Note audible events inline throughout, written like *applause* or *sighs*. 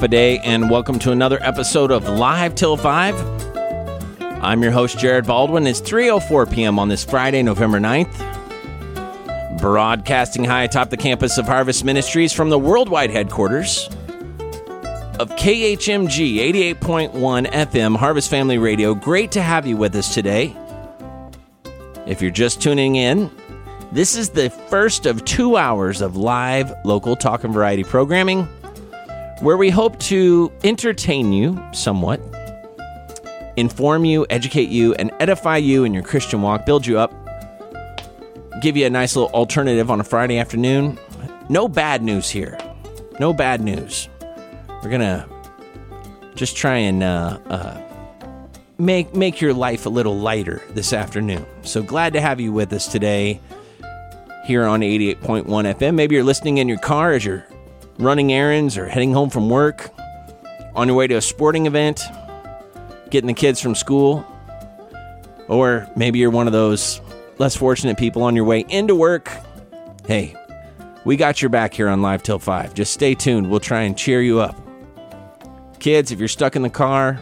Hafa adai, and welcome to another episode of Live Till 5. I'm your host, Jared Baldwin. It's 3.04 p.m. on this Friday, November 9th. Broadcasting high atop the campus of Harvest Ministries from the worldwide headquarters of KHMG 88.1 FM, Harvest Family Radio. Great to have you with us today. If you're just tuning in, this is the first of two hours of live local talk and variety programming where we hope to entertain you somewhat, inform you, educate you, and edify you in your Christian walk, build you up, give you a nice little alternative on a Friday afternoon. No bad news here. No bad news. We're going to just try and uh, uh, make, make your life a little lighter this afternoon. So glad to have you with us today here on 88.1 FM. Maybe you're listening in your car as you're running errands or heading home from work, on your way to a sporting event, getting the kids from school, or maybe you're one of those less fortunate people on your way into work. Hey, we got your back here on Live Till 5. Just stay tuned. We'll try and cheer you up. Kids, if you're stuck in the car,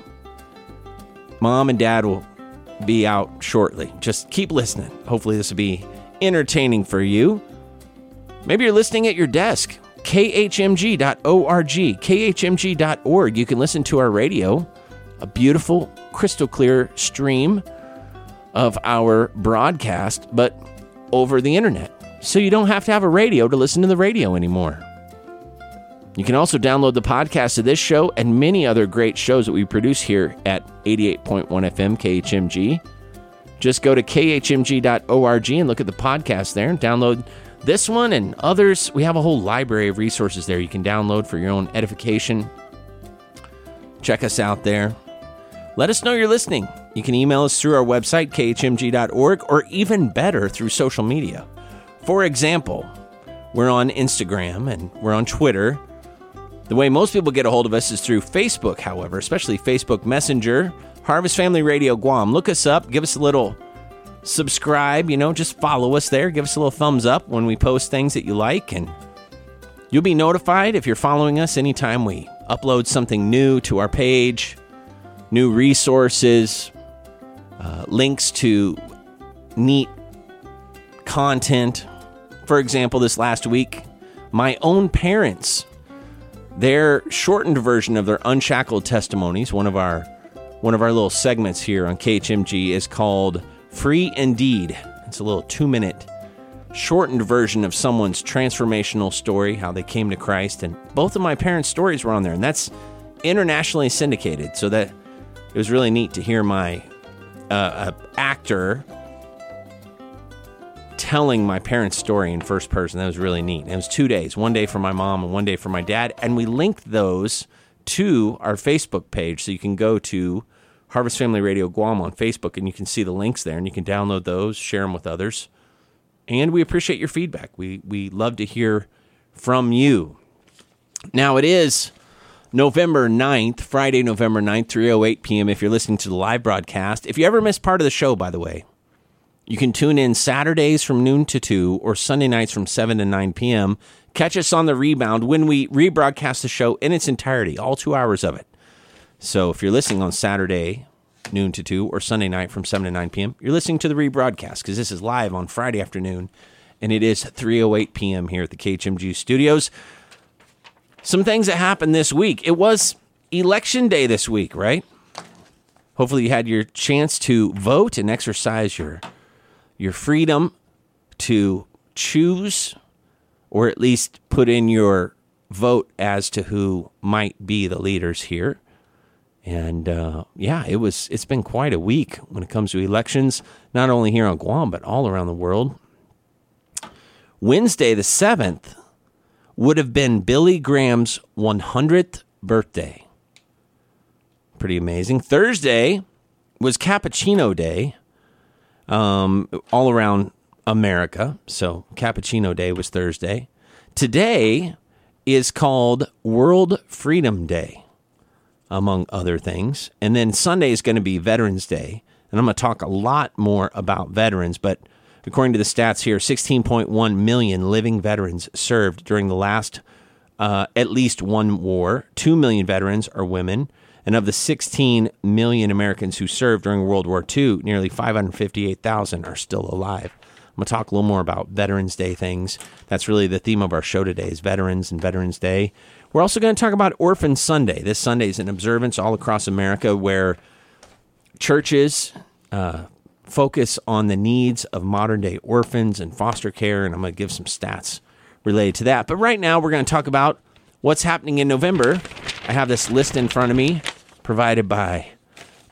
mom and dad will be out shortly. Just keep listening. Hopefully, this will be entertaining for you. Maybe you're listening at your desk khmg.org, khmg.org. You can listen to our radio, a beautiful, crystal clear stream of our broadcast, but over the internet. So you don't have to have a radio to listen to the radio anymore. You can also download the podcast of this show and many other great shows that we produce here at 88.1 FM KHMG. Just go to khmg.org and look at the podcast there and download this one and others, we have a whole library of resources there you can download for your own edification. Check us out there. Let us know you're listening. You can email us through our website, khmg.org, or even better, through social media. For example, we're on Instagram and we're on Twitter. The way most people get a hold of us is through Facebook, however, especially Facebook Messenger, Harvest Family Radio Guam. Look us up, give us a little subscribe, you know, just follow us there. Give us a little thumbs up when we post things that you like, and you'll be notified if you're following us anytime we upload something new to our page, new resources, uh, links to neat content. For example, this last week, my own parents, their shortened version of their unshackled testimonies, one of our one of our little segments here on KHMG is called Free Indeed. It's a little two minute shortened version of someone's transformational story, how they came to Christ. And both of my parents' stories were on there. And that's internationally syndicated. So that it was really neat to hear my uh, actor telling my parents' story in first person. That was really neat. And it was two days one day for my mom and one day for my dad. And we linked those to our Facebook page. So you can go to Harvest Family Radio Guam on Facebook, and you can see the links there, and you can download those, share them with others. And we appreciate your feedback. We we love to hear from you. Now it is November 9th, Friday, November 9th, 3:08 p.m. if you're listening to the live broadcast. If you ever miss part of the show, by the way, you can tune in Saturdays from noon to 2 or Sunday nights from 7 to 9 p.m. Catch us on the rebound when we rebroadcast the show in its entirety, all 2 hours of it. So if you're listening on Saturday, noon to 2, or Sunday night from 7 to 9 p.m., you're listening to the rebroadcast because this is live on Friday afternoon, and it is 3.08 p.m. here at the KHMG studios. Some things that happened this week. It was election day this week, right? Hopefully you had your chance to vote and exercise your your freedom to choose or at least put in your vote as to who might be the leaders here. And uh, yeah, it was. It's been quite a week when it comes to elections, not only here on Guam but all around the world. Wednesday, the seventh, would have been Billy Graham's 100th birthday. Pretty amazing. Thursday was Cappuccino Day, um, all around America. So Cappuccino Day was Thursday. Today is called World Freedom Day among other things. And then Sunday is going to be Veterans Day. And I'm going to talk a lot more about veterans, but according to the stats here, 16.1 million living veterans served during the last uh, at least one war. Two million veterans are women. And of the 16 million Americans who served during World War II, nearly 558,000 are still alive. I'm going to talk a little more about Veterans Day things. That's really the theme of our show today is Veterans and Veterans Day. We're also going to talk about Orphan Sunday. This Sunday is an observance all across America where churches uh, focus on the needs of modern day orphans and foster care, and I'm going to give some stats related to that. But right now, we're going to talk about what's happening in November. I have this list in front of me provided by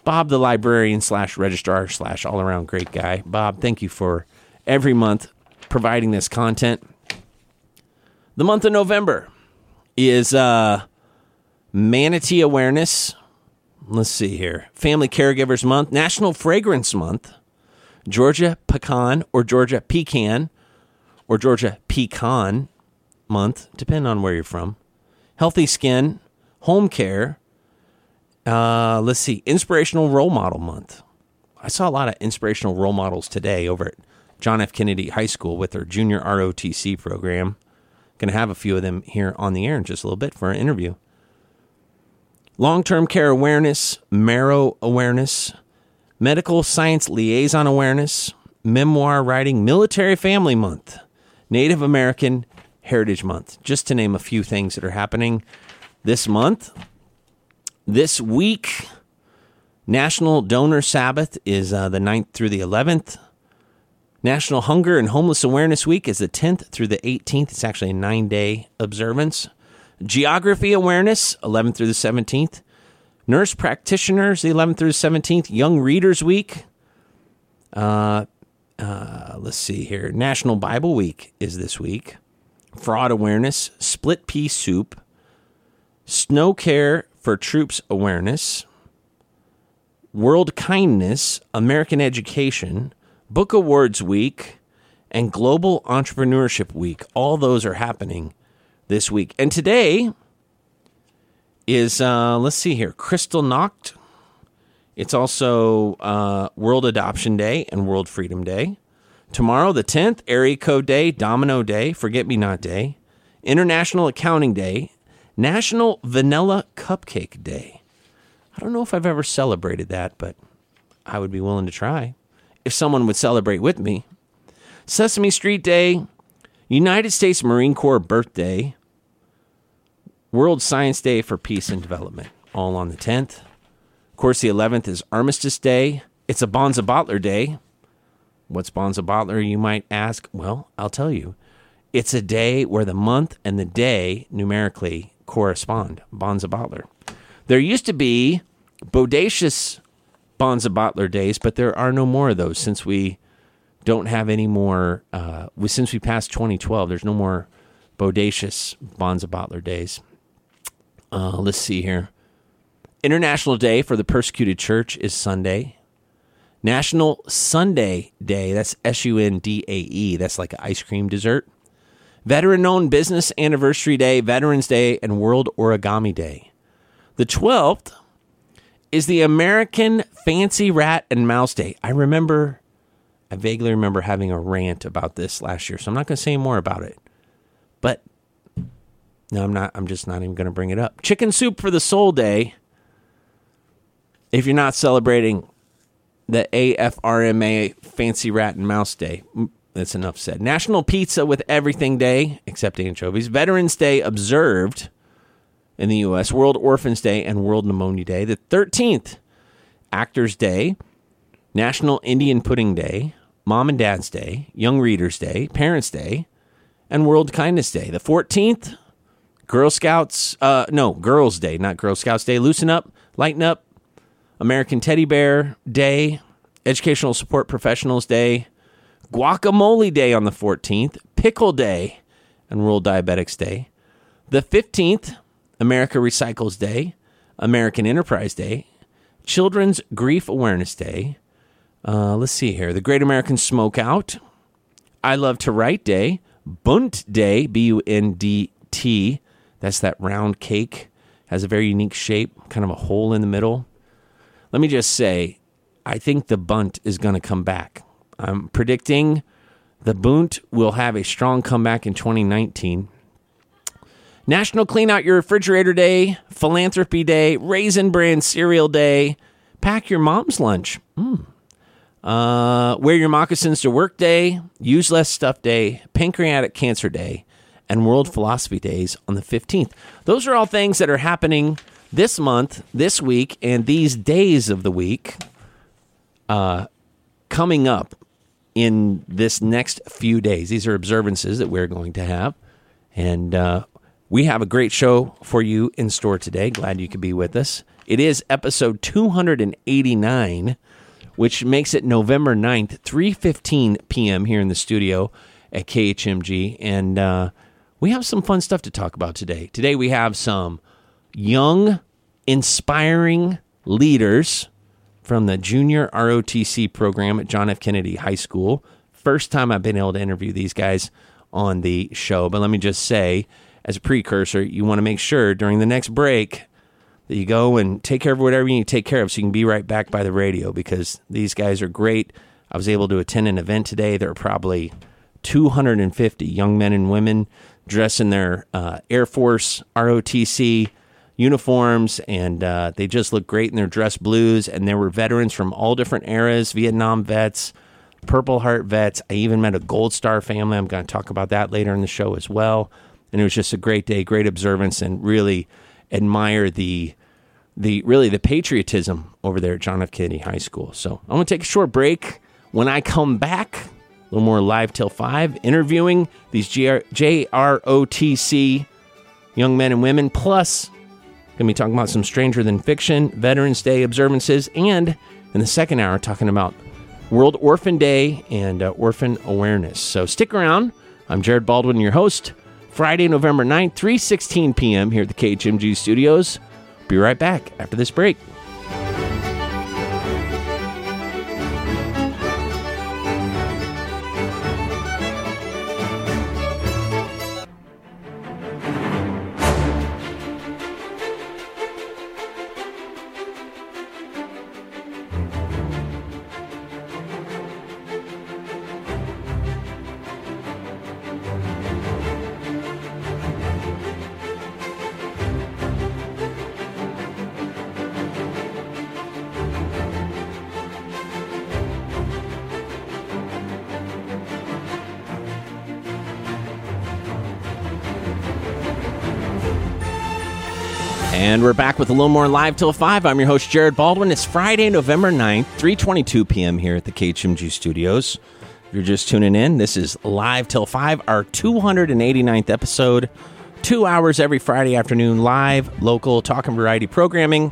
Bob, the librarian slash registrar slash all around great guy. Bob, thank you for every month providing this content. The month of November is uh, Manatee Awareness. Let's see here. Family Caregivers Month, National Fragrance Month, Georgia Pecan or Georgia Pecan or Georgia Pecan Month, depending on where you're from. Healthy Skin, Home Care. Uh, let's see, Inspirational Role Model Month. I saw a lot of inspirational role models today over at John F. Kennedy High School with their junior ROTC program. Going to have a few of them here on the air in just a little bit for an interview. Long term care awareness, marrow awareness, medical science liaison awareness, memoir writing, military family month, Native American Heritage Month, just to name a few things that are happening this month. This week, National Donor Sabbath is uh, the 9th through the 11th. National Hunger and Homeless Awareness Week is the 10th through the 18th. It's actually a nine day observance. Geography Awareness, 11th through the 17th. Nurse Practitioners, the 11th through the 17th. Young Readers Week. Uh, uh, let's see here. National Bible Week is this week. Fraud Awareness, Split Pea Soup, Snow Care for Troops Awareness, World Kindness, American Education, Book Awards Week, and Global Entrepreneurship Week. All those are happening this week. And today is, uh, let's see here, Kristallnacht. It's also uh, World Adoption Day and World Freedom Day. Tomorrow, the 10th, Area Code Day, Domino Day, Forget Me Not Day, International Accounting Day, National Vanilla Cupcake Day. I don't know if I've ever celebrated that, but I would be willing to try if someone would celebrate with me. Sesame Street Day, United States Marine Corps Birthday, World Science Day for Peace and Development, all on the 10th. Of course, the 11th is Armistice Day. It's a Bonza Bottler Day. What's Bonza Bottler, you might ask? Well, I'll tell you. It's a day where the month and the day numerically correspond. Bonza Bottler. There used to be bodacious Bonza Bottler days, but there are no more of those since we don't have any more. Uh, since we passed 2012, there's no more bodacious Bonza Bottler days. Uh, let's see here. International Day for the Persecuted Church is Sunday. National Sundae Day, that's S U N D A E, that's like an ice cream dessert. Veteran owned Business Anniversary Day, Veterans Day, and World Origami Day. The 12th is the American Fancy Rat and Mouse Day. I remember, I vaguely remember having a rant about this last year, so I'm not going to say more about it. But no, I'm not. I'm just not even going to bring it up. Chicken Soup for the Soul Day. If you're not celebrating the AFRMA Fancy Rat and Mouse Day, that's enough said. National Pizza with Everything Day, except anchovies. Veterans Day observed in the U.S. World Orphans Day and World Pneumonia Day. The 13th, Actors Day, National Indian Pudding Day, Mom and Dad's Day, Young Readers Day, Parents Day, and World Kindness Day. The 14th, Girl Scouts, uh, no, Girls Day, not Girl Scouts Day. Loosen up, lighten up, American Teddy Bear Day, Educational Support Professionals Day, Guacamole Day on the 14th, Pickle Day, and World Diabetics Day. The 15th, America Recycles Day, American Enterprise Day, Children's Grief Awareness Day. Uh, let's see here. The Great American Smokeout, I Love to Write Day, Bundt Day, B U N D T, that's that round cake. Has a very unique shape, kind of a hole in the middle. Let me just say, I think the Bundt is going to come back. I'm predicting the Bundt will have a strong comeback in 2019. National Clean Out Your Refrigerator Day, Philanthropy Day, Raisin Bran Cereal Day, Pack Your Mom's Lunch. Mm. Uh, wear Your Moccasins to Work Day, Use Less Stuff Day, Pancreatic Cancer Day, and World Philosophy Days on the 15th. Those are all things that are happening this month, this week, and these days of the week uh, coming up in this next few days. These are observances that we're going to have. And uh, we have a great show for you in store today. Glad you could be with us. It is episode 289, which makes it November 9th, 3.15 p.m. here in the studio at KHMG. And uh, we have some fun stuff to talk about today. Today we have some young, inspiring leaders from the junior ROTC program at John F. Kennedy High School. First time I've been able to interview these guys on the show. But let me just say, as a precursor, you want to make sure during the next break that you go and take care of whatever you need to take care of so you can be right back by the radio because these guys are great. I was able to attend an event today. There are probably 250 young men and women dressed in their uh, Air Force ROTC uniforms, and uh, they just look great in their dress blues. And there were veterans from all different eras Vietnam vets, Purple Heart vets. I even met a Gold Star family. I'm going to talk about that later in the show as well. And it was just a great day, great observance, and really admire the the really the patriotism over there at John F. Kennedy High School. So I'm to take a short break. When I come back, a little more live till five, interviewing these GR, JROTC young men and women, plus Going to be talking about some Stranger Than Fiction, Veterans Day observances, and in the second hour, talking about World Orphan Day and uh, orphan awareness. So stick around. I'm Jared Baldwin, your host. Friday, November 9th, 3.16 p.m. here at the KHMG studios. Be right back after this break. Back with a little more live till 5. I'm your host, Jared Baldwin. It's Friday, November 9th, 3.22 p.m. here at the KHMG studios. If you're just tuning in, this is Live Till 5, our 289th episode. Two hours every Friday afternoon, live, local, talk and variety programming,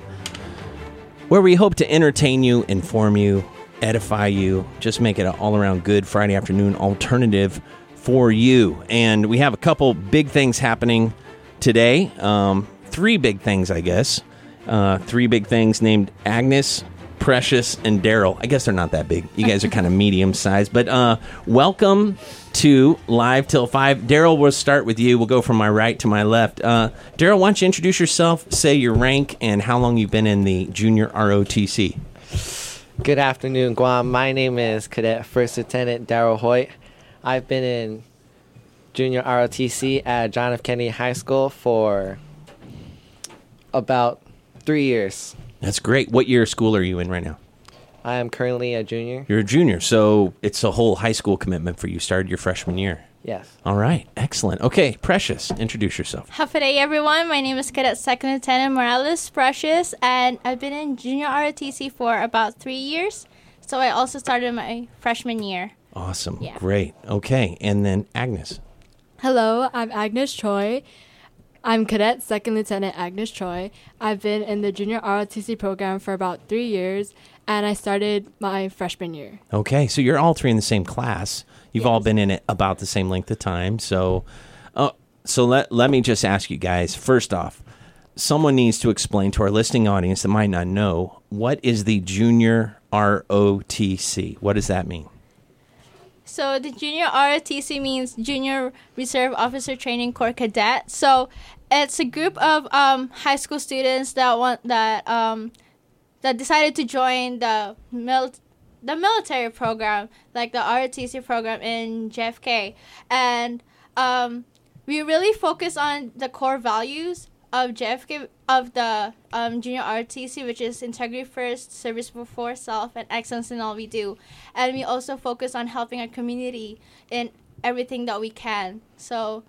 where we hope to entertain you, inform you, edify you, just make it an all around good Friday afternoon alternative for you. And we have a couple big things happening today. Um, three big things, I guess. Uh, three big things named Agnes, Precious, and Daryl. I guess they're not that big. You guys are kind of *laughs* medium sized. But uh, welcome to Live Till 5. Daryl, we'll start with you. We'll go from my right to my left. Uh, Daryl, why don't you introduce yourself, say your rank, and how long you've been in the junior ROTC? Good afternoon, Guam. My name is Cadet First Lieutenant Daryl Hoyt. I've been in junior ROTC at John F. Kennedy High School for about three years. That's great. What year of school are you in right now? I am currently a junior. You're a junior, so it's a whole high school commitment for you. Started your freshman year. Yes. All right, excellent. Okay, Precious, introduce yourself. Happy day, everyone. My name is Cadet Second Lieutenant Morales Precious, and I've been in junior ROTC for about three years. So I also started my freshman year. Awesome. Yeah. Great. Okay, and then Agnes. Hello, I'm Agnes Choi. I'm Cadet Second Lieutenant Agnes Choi. I've been in the junior ROTC program for about three years, and I started my freshman year. Okay, so you're all three in the same class. You've all been in it about the same length of time. So, uh, so let let me just ask you guys. First off, someone needs to explain to our listening audience that might not know what is the junior ROTC. What does that mean? So the junior ROTC means Junior Reserve Officer Training Corps Cadet. So it's a group of um, high school students that want that um, that decided to join the mil- the military program, like the ROTC program in JFK, and um, we really focus on the core values of JFK of the um, junior ROTC, which is integrity first, service before self, and excellence in all we do. And we also focus on helping our community in everything that we can. So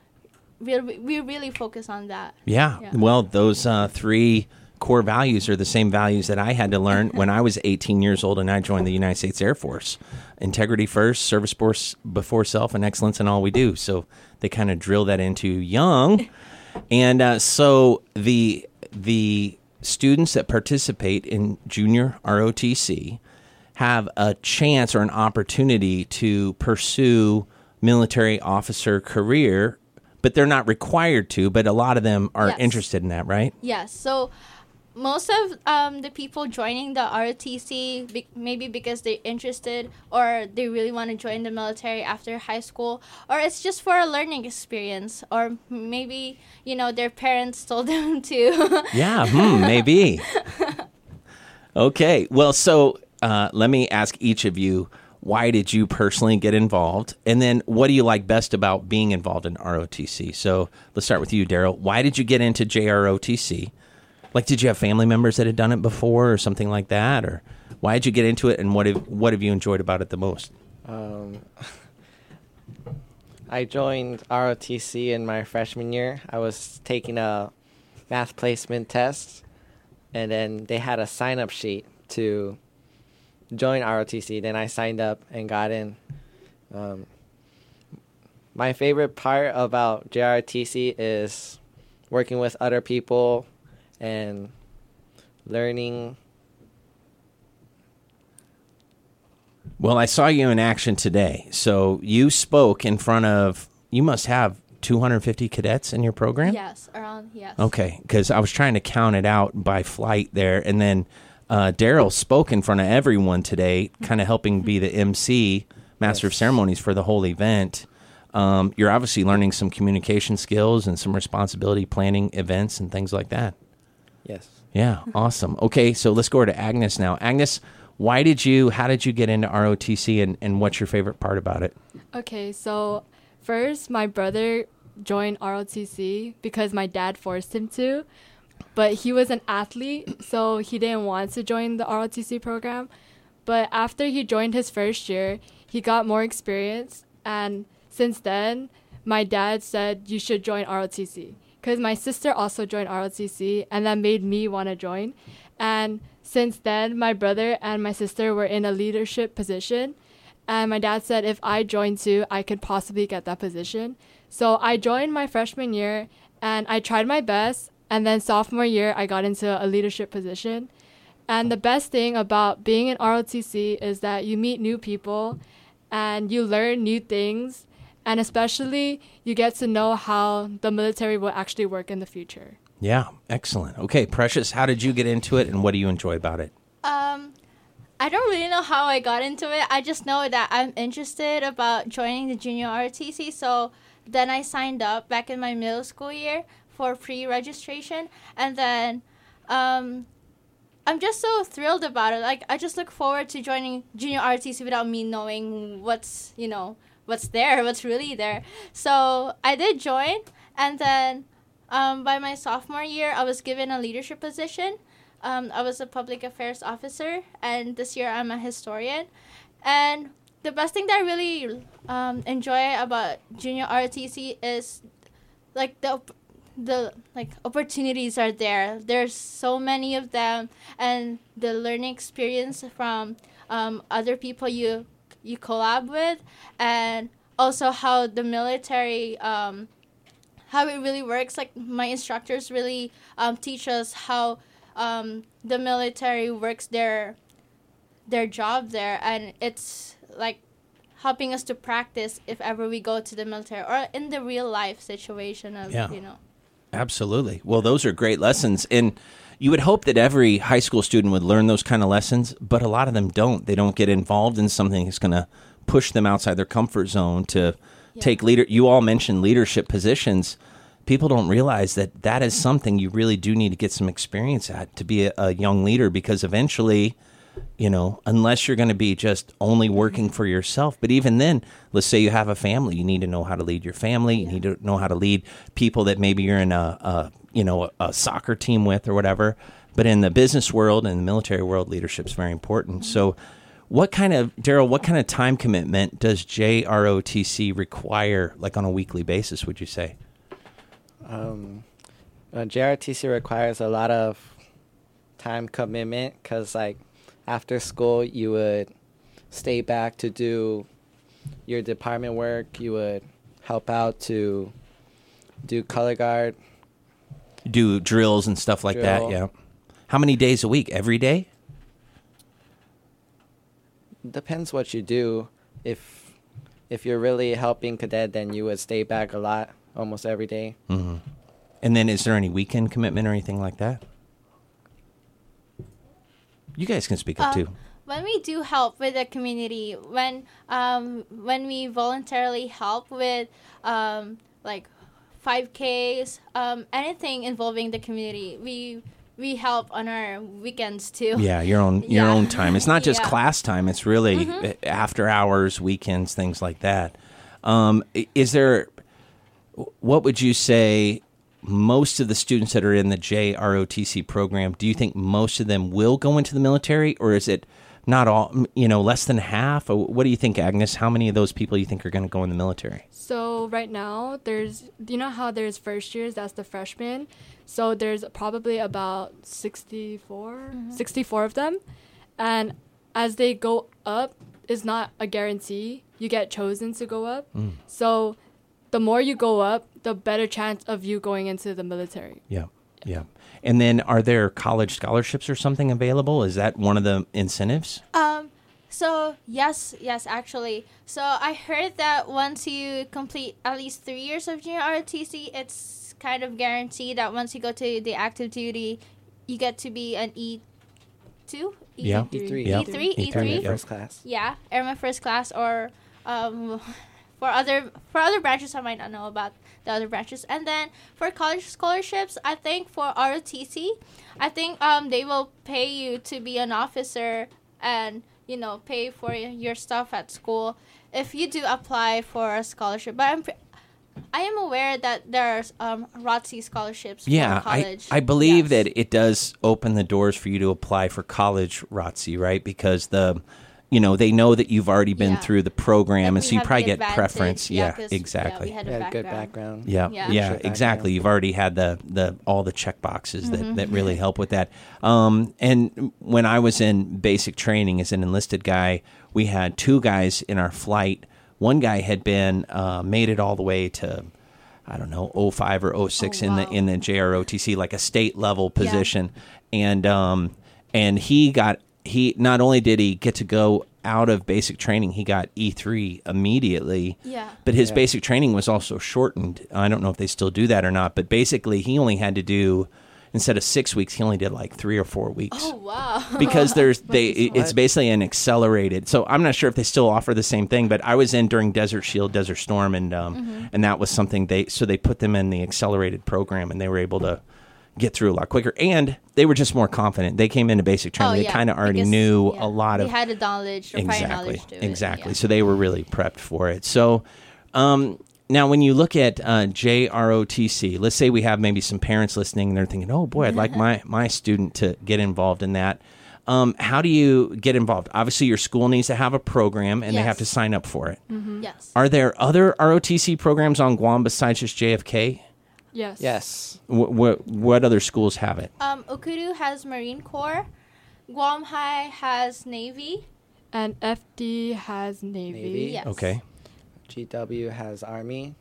we we really focus on that. Yeah. Yeah. Well, those uh, three core values are the same values that I had to learn when I was 18 years old and I joined the United States Air Force. Integrity first, service force before self, and excellence in all we do. So they kind of drill that into young. And uh, so the the students that participate in junior ROTC have a chance or an opportunity to pursue military officer career, but they're not required to. But a lot of them are Yes. interested in that, right? Yes. So most of um, the people joining the ROTC, be- maybe because they're interested or they really want to join the military after high school, or it's just for a learning experience, or maybe you know their parents *laughs* told them to. Yeah, hmm, maybe. *laughs* Okay, well, so uh, let me ask each of you why did you personally get involved? And then what do you like best about being involved in ROTC? So let's start with you, Daryl. Why did you get into JROTC? Like, did you have family members that had done it before or something like that? Or why did you get into it and what have, what have you enjoyed about it the most? Um, *laughs* I joined ROTC in my freshman year. I was taking a math placement test, and then they had a sign up sheet to join ROTC. Then I signed up and got in. Um, my favorite part about JRTC is working with other people and learning. Well, I saw you in action today. So you spoke in front of, you must have 250 cadets in your program? yes, around yes. Okay, because I was trying to count it out by flight there, and then uh, Daryl spoke in front of everyone today, kind of helping be the MC, Master of Ceremonies for the whole event. Um, you're obviously learning some communication skills and some responsibility planning events and things like that. Yes. Yeah, awesome. Okay, so let's go over to Agnes now. Agnes, why did you, how did you get into ROTC, and, and what's your favorite part about it? Okay, so first, my brother joined ROTC because my dad forced him to, but he was an athlete, so he didn't want to join the ROTC program. But after he joined his first year, he got more experience, and since then, my dad said you should join ROTC because my sister also joined ROTC, and that made me want to join. And since then, my brother and my sister were in a leadership position, and my dad said if I joined too, I could possibly get that position. So I joined my freshman year, and I tried my best. And then sophomore year, I got into a leadership position. And the best thing about being in ROTC is that you meet new people and you learn new things. And especially, you get to know how the military will actually work in the future. Yeah, excellent. Okay, Precious, how did you get into it, and what do you enjoy about it? Um, I don't really know how I got into it. I just know that I'm interested about joining the junior ROTC. So then I signed up back in my middle school year for pre-registration, and then um, I'm just so thrilled about it. Like I just look forward to joining junior ROTC without me knowing what's you know what's there, *laughs* what's really there. So I did join, and then um, by my sophomore year, I was given a leadership position. Um, I was a public affairs officer, and this year I'm a historian. And the best thing that I really um, enjoy about junior ROTC is like the the like opportunities are there. There's so many of them, and the learning experience from um, other people you you collab with, and also how the military. Um, how it really works. Like my instructors really um, teach us how um, the military works their their job there, and it's like helping us to practice if ever we go to the military or in the real life situation of Yeah. you know. Absolutely. Well, those are great lessons. And you would hope that every high school student would learn those kind of lessons, but a lot of them don't. They don't get involved in something that's going to push them outside their comfort zone to take leader. You all mentioned leadership positions. People don't realize that that is something you really do need to get some experience at to be a, a young leader because eventually you know, unless you're going to be just only working for yourself. But even then, let's say you have a family, you need to know how to lead your family. You need to know how to lead people that maybe you're in a, a you know, a, a soccer team with or whatever. But in the business world and the military world, leadership's very important. So, what kind of Daryl? What kind of time commitment does JROTC require, like on a weekly basis? Would you say? Um, uh, JRTC requires a lot of time commitment because, like, after school, you would stay back to do your department work. You would help out to do color guard. Do drills and stuff like that? Yeah. How many days a week? Every day? Depends what you do. If if you're really helping cadet, then you would stay back a lot, almost every day. Mm-hmm. And then, is there any weekend commitment or anything like that? You guys can speak up Um, too. when we do help with the community, when um, when we voluntarily help with um, like 5Ks, um, anything involving the community, we we help on our weekends too. Yeah, your own *laughs* your Yeah. own time. It's not just Yeah. class time. It's really uh, after hours, weekends, things like that. Um, is there? What would you say? Most of the students that are in the JROTC program, do you think most of them will go into the military, or is it not all? You know, less than half. What do you think, Agnes? How many of those people you think are going to go in the military? So right now, there's you know how there's first years, that's the freshmen. So there's probably about 64, mm-hmm. 64 of them, and as they go up, it's not a guarantee. You get chosen to go up. Mm. So the more you go up, the better chance of you going into the military. Yeah, yeah. And then, are there college scholarships or something available? Is that one of the incentives? Um, so yes, yes, actually. So I heard that once you complete at least three years of junior ROTC, it's kind of guaranteed that once you go to the active duty, you get to be an E two. E- Yeah. E3. Yeah. E3, E3, E3. yeah. First class. Yeah, airman first class or um, for other for other branches I might not know about the other branches. And then for college scholarships, I think for ROTC, I think um they will pay you to be an officer and you know pay for your stuff at school if you do apply for a scholarship. But I'm pre- I am aware that there's um ROTC scholarships Yeah, for I. I believe Yes. that it does open the doors for you to apply for college ROTC, right? Because the, you know, they know that you've already been Yeah. through the program, Like, and so you probably get advantage. preference. yeah exactly. we had a had good background. background. Yeah, Yeah. yeah, Sure, exactly. You've already had the the all the check boxes that, Mm-hmm. that really help with that. Um, and when I was in basic training as an enlisted guy, we had two guys in our flight. One guy had been uh, made it all the way to I don't know 05 or 06 Oh, in the in the JROTC, like a state level position, and um, and he got he not only did he get to go out of basic training, he got E three immediately. Yeah. But his Yeah. basic training was also shortened. I don't know if they still do that or not, but basically he only had to do instead of 6 weeks, he only did like 3 or 4 weeks. Oh wow. *laughs* Because there's they it's basically an accelerated. So I'm not sure if they still offer the same thing, but I was in during Desert Shield, Desert Storm and um Mm-hmm. and that was something they so they put them in the accelerated program and they were able to get through a lot quicker. And they were just more confident. They came into basic training. Oh, they kind of already because, knew yeah, a lot of. they had a knowledge exactly. knowledge to it, exactly. yeah. so they were really prepped for it. So um, now when you look at uh, jrotc let's say we have maybe some parents listening and they're thinking oh boy i'd like *laughs* my my student to get involved in that. Um, how do you get involved? Obviously your school needs to have a program and they have to sign up for it. Yes. Are there other rotc programs on guam besides just jfk Yes. Yes. what, what, what other schools have it um Okkodo has marine corps guam high has navy And FD has Navy. Navy. yes okay GW has Army.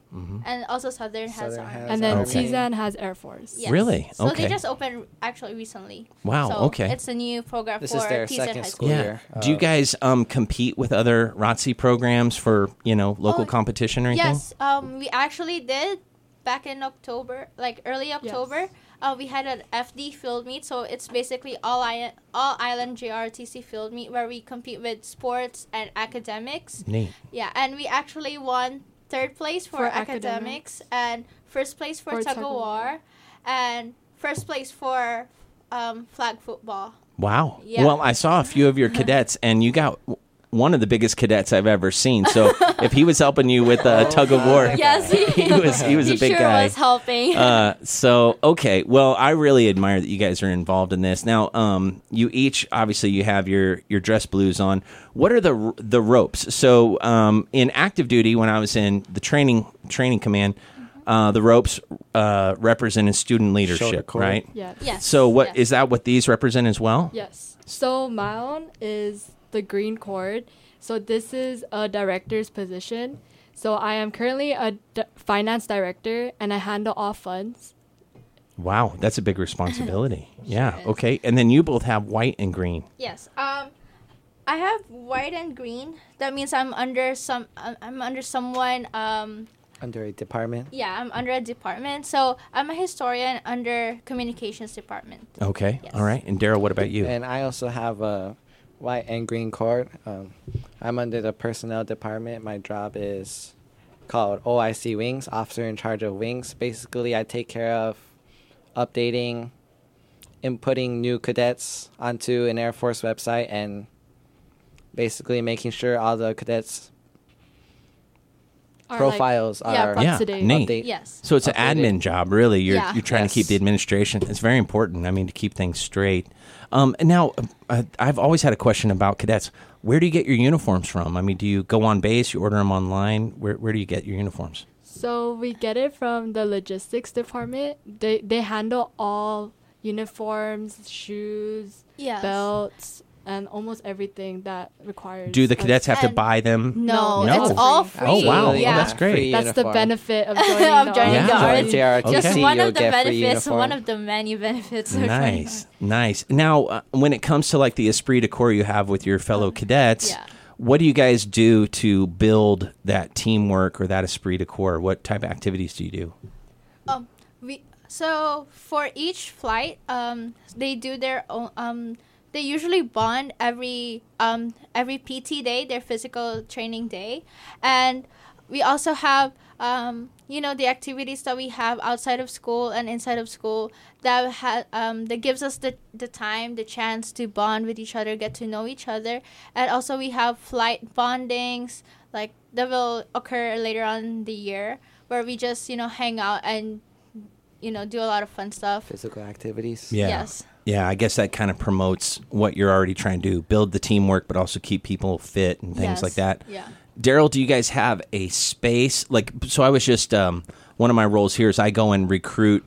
and also southern has Southern army has And then Okay. Tiyan has Air Force. Yes. Really? so Okay. they just opened actually recently Wow, so okay. it's a new program This for is their Tiyan second high school school yeah. year. Do you Uh, guys um, compete with other ROTC programs for you know local Oh, competition or anything? Yes, um, we actually did back in October, like early October. Uh, we had an FD field meet, so it's basically all I- all island JRTC field meet where we compete with sports and academics. Neat. Yeah, and we actually won third place for, For academics, and first place for, For tug tug of of war, war. and first place for um, flag football. Wow. Yeah. Well, I saw a few of your *laughs* cadets, and you got w- one of the biggest cadets I've ever seen. So if he was helping you with a *laughs* tug of war, Yes, he, *laughs* he was he was a big sure guy. was helping. Uh, so okay, well, I really admire that you guys are involved in this. Now, um, you each obviously you have your your dress blues on. What are the the ropes? So, um, in active duty, when I was in the training training command, uh, the ropes uh, represented student leadership, right? Yes. yes. So, what is yes. that? What these represent as well? Yes. So my own is the green cord. So this is a director's position. So I am currently a d- finance director and I handle all funds. Wow, that's a big responsibility. *laughs* yeah. is. Okay, and then you both have white and green. Yes. Um, I have white and green. That means I'm under some. I'm I'm under someone. Um, Under a department. yeah, I'm under a department. So I'm a historian under communications department. Okay. Yes. All right. And Daryl, what about you? And I also have a white and green cord. Um, I'm under the personnel department. My job is called OIC Wings, Officer in Charge of Wings. Basically, I take care of updating, inputting new cadets onto an Air Force website, and basically making sure all the cadets' Are, profiles yeah, are up Yeah, to date. neat. update- Yes. So it's an admin job, really. You're Yeah. you're trying to keep the administration. It's very important. I mean, to keep things straight. Um, and now, uh, I've always had a question about cadets. Where do you get your uniforms from? I mean, do you go on base? You order them online? Where where do you get your uniforms? So we get it from the logistics department. They they handle all uniforms, shoes, Yes. belts, and almost everything that requires. Do the cadets have to And- buy them? No, No. it's all free. Oh, wow. Oh, Yeah. that's great. Free That's the uniform. benefit of *laughs* joining, Of the joining Yeah. the army. army. JRTC, Just Okay. one you'll of the get free benefits, uniform. one of the many benefits. of joining Nice, nice. Now, uh, when it comes to like the esprit de corps you have with your fellow cadets, yeah. what do you guys do to build that teamwork or that esprit de corps? What type of activities do you do? Um, we so for each flight, um, they do their own. Um, they usually bond every um every PT day, their physical training day, and we also have um you know the activities that we have outside of school and inside of school that ha- um that gives us the the time, the chance to bond with each other, get to know each other, and also we have flight bondings like that will occur later on in the year where we just you know hang out and you know do a lot of fun stuff. Physical activities. Yeah. Yes. Yeah, I guess that kind of promotes what you're already trying to do build the teamwork, but also keep people fit and things Yes. like that. Yeah. Daryl, do you guys have a space? Like, so I was just, um, one of my roles here is I go and recruit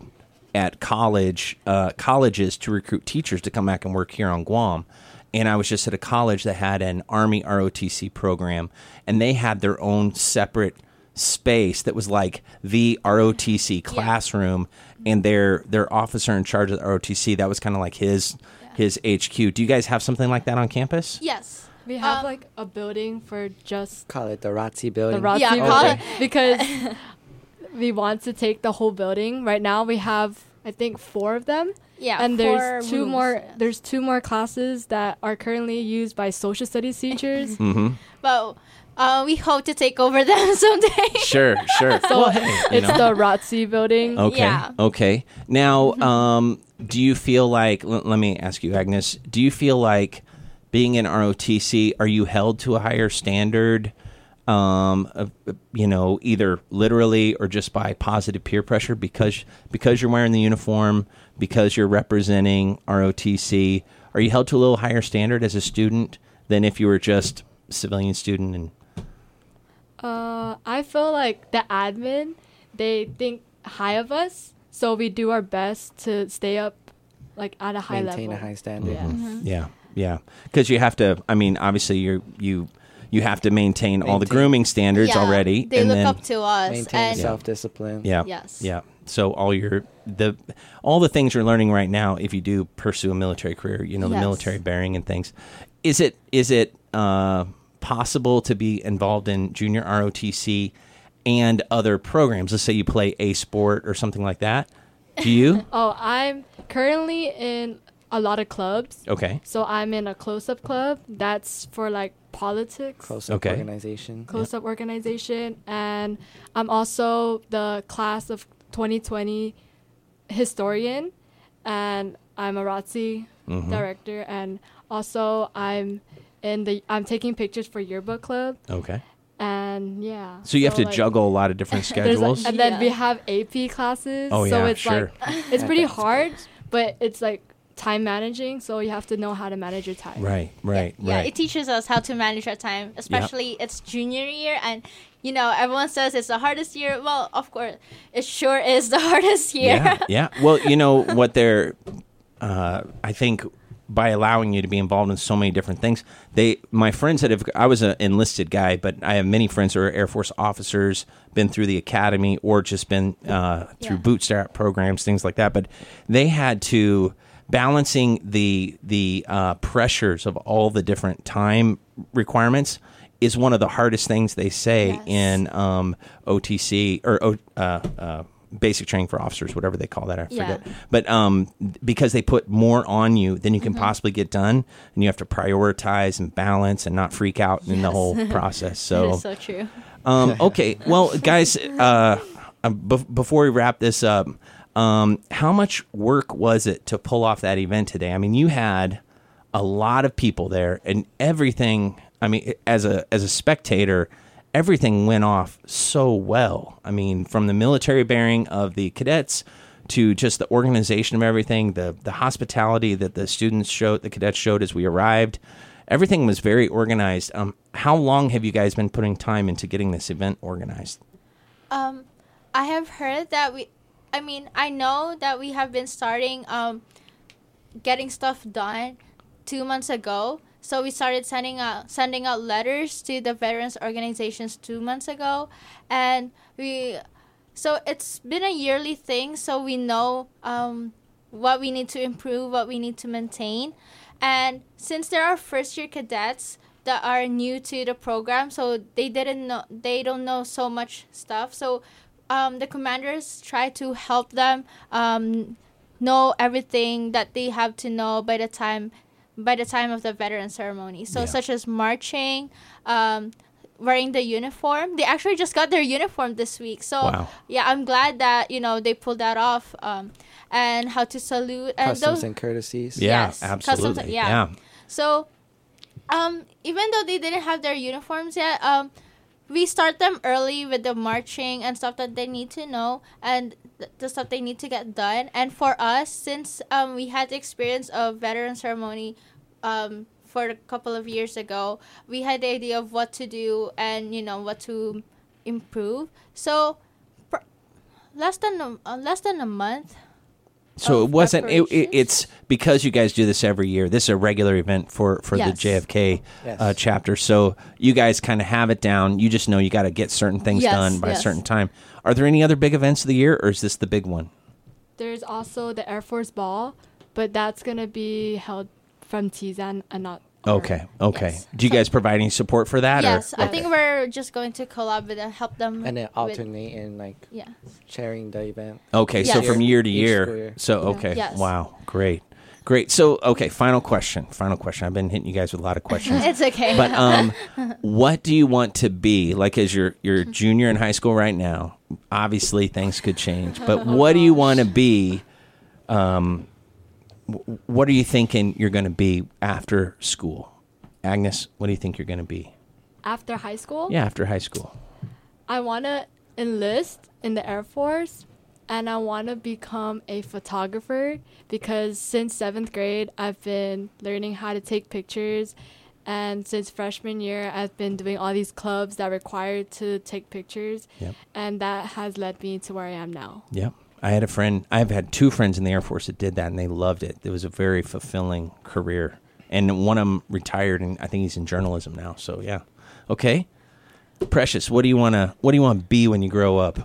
at college, uh, colleges to recruit teachers to come back and work here on Guam. And I was just at a college that had an Army ROTC program, and they had their own separate space that was like the ROTC classroom, and their their officer in charge of the ROTC that was kind of like his his HQ. Do you guys have something like that on campus? Yes. We have Um, like a building for just Call it the ROTC building. the building. ROTC Yeah, building call it- *laughs* because *laughs* we want to take the whole building. Right now we have I think four of them. Yeah. and four there's two rooms, more yes. there's two more classes that are currently used by social studies teachers. Mm-hmm. But uh, we hope to take over them *laughs* someday. Sure, sure. *laughs* So Well, hey, it's know. the ROTC building. Okay. Yeah. Okay. Now, um, do you feel like? L- let me ask you, Agnes. Do you feel like being in ROTC, are you held to a higher standard? Um, of, you know, either literally or just by positive peer pressure because because you're wearing the uniform, because you're representing ROTC. Are you held to a little higher standard as a student than if you were just a civilian student? And Uh, I feel like the admin they think high of us, so we do our best to stay up like at a high Maintain level. a high standard. Yeah. Mm-hmm. Yeah, yeah. Because you have to. I mean, obviously, you you you have to maintain, all the grooming standards Yeah, already, They and look then up to us. Maintain self discipline. yeah, Yes. yeah. So all your the all the things you're learning right now, if you do pursue a military career, you know the military bearing and things. Is it is it uh, possible to be involved in junior ROTC and other programs? Let's say you play a sport or something like that. Do you? *laughs* Oh, I'm currently in a lot of clubs. okay. So I'm in a close-up club that's for like politics, Close up Okay. organization. close-up organization, and I'm also the class of 2020 historian, and I'm a ROTC Mhm. director, and also I'm in the I'm taking pictures for yearbook club, Okay. and yeah. So you have to like, juggle a lot of different *laughs* there's, like- schedules. and then we have AP classes. Oh, so yeah, it's sure. like *laughs* it's pretty *laughs* hard, but it's like time managing. So you have to know how to manage your time. right, right, Yeah, right. it teaches us how to manage our time, especially it's junior year and you know, everyone says it's the hardest year. Well, of course, it sure is the hardest year. Yeah, yeah. Well, you know what they're, uh, I think by allowing you to be involved in so many different things, they, my friends that have, I was an enlisted guy, but I have many friends who are Air Force officers, been through the academy or just been uh, through Yeah. bootstrap programs, things like that. But they had to balancing the the uh, pressures of all the different time requirements is one of the hardest things they say Yes. in um, OTC or O- uh, uh, basic training for officers, whatever they call that. I forget. Yeah. But um, because they put more on you than you can possibly get done, and you have to prioritize and balance and not freak out in the whole *laughs* process. So, so true. um, *laughs* okay, well, guys, uh, uh, before we wrap this up, um, how much work was it to pull off that event today? I mean, you had a lot of people there, and everything. I mean, as a as a spectator, everything went off so well. I mean, from the military bearing of the cadets to just the organization of everything, the the hospitality that the students showed, the cadets showed as we arrived. Everything was very organized. Um, how long have you guys been putting time into getting this event organized? Um, I have heard that we, I mean, I know that we have been starting um, getting stuff done two months ago. So we started sending out sending out letters to the veterans organizations two months ago, and we, so it's been a yearly thing. So we know um, what we need to improve, what we need to maintain, and since there are first year cadets that are new to the program, so they didn't know they don't know so much stuff. So um, the commanders try to help them um, know everything that they have to know by the time by the time of the veteran ceremony. So Yeah. such as marching, um, wearing the uniform. They actually just got their uniform this week. So Wow. yeah, I'm glad that you know they pulled that off. Um, and how to salute and Customs those and courtesies. Yeah, Yes, customs- absolutely. yeah. yeah. so, um, even though they didn't have their uniforms yet, um, we start them early with the marching and stuff that they need to know and th- the stuff they need to get done. And for us, since um, we had the experience of veteran ceremony, um, for a couple of years ago, we had the idea of what to do and you know what to improve. So, pr- less than a, uh, less than a month. So of it wasn't. It, it, it's because you guys do this every year. This is a regular event for for Yes. the JFK Yes. uh, chapter. So you guys kind of have it down. You just know you got to get certain things Yes, done by a certain time. Are there any other big events of the year, or is this the big one? There's also the Air Force Ball, but that's gonna be held from Tiyan and not. Okay. Okay. Yes. Do you guys provide any support for that? yes, Or? I think we're just going to collab with them, help them. And then with- alternate in like yeah. sharing the event. Okay. So from year to year. year. So okay. Yes. Wow. Great. Great. So okay. Final question. Final question. I've been hitting you guys with a lot of questions. *laughs* It's okay. but um, *laughs* what do you want to be? Like as you're you're junior in high school right now. Obviously, things could change. But *laughs* what do you want to be? Um, wh- what are you thinking you're going to be after school? Agnes, what do you think you're going to be? After high school, Yeah, after high school. I wanna enlist in the Air Force, and I wanna become a photographer because since seventh grade I've been learning how to take pictures. And since freshman year, I've been doing all these clubs that require to take pictures, Yep. and that has led me to where I am now. Yep. I had a friend. I've had two friends in the Air Force that did that, and they loved it. It was a very fulfilling career. And one of them retired, and I think he's in journalism now. So yeah. Okay. Precious, what do you want to what do you want to be when you grow up?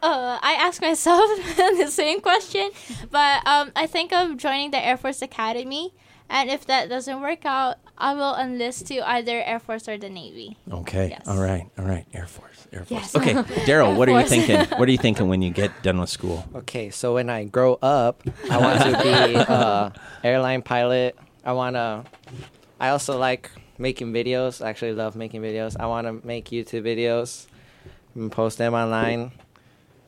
Uh, I ask myself *laughs* the same question, but um, I think of joining the Air Force Academy, and if that doesn't work out, I will enlist to either Air Force or the Navy. Okay. Yes. All right. All right. Air Force. Air Force. Yes. Okay. *laughs* Daryl, what are you thinking? *laughs* What are you thinking when you get done with school? Okay, so when I grow up, I want to be a airline pilot. I want to. I also like making videos. I actually love making videos. I want to make YouTube videos and post them online.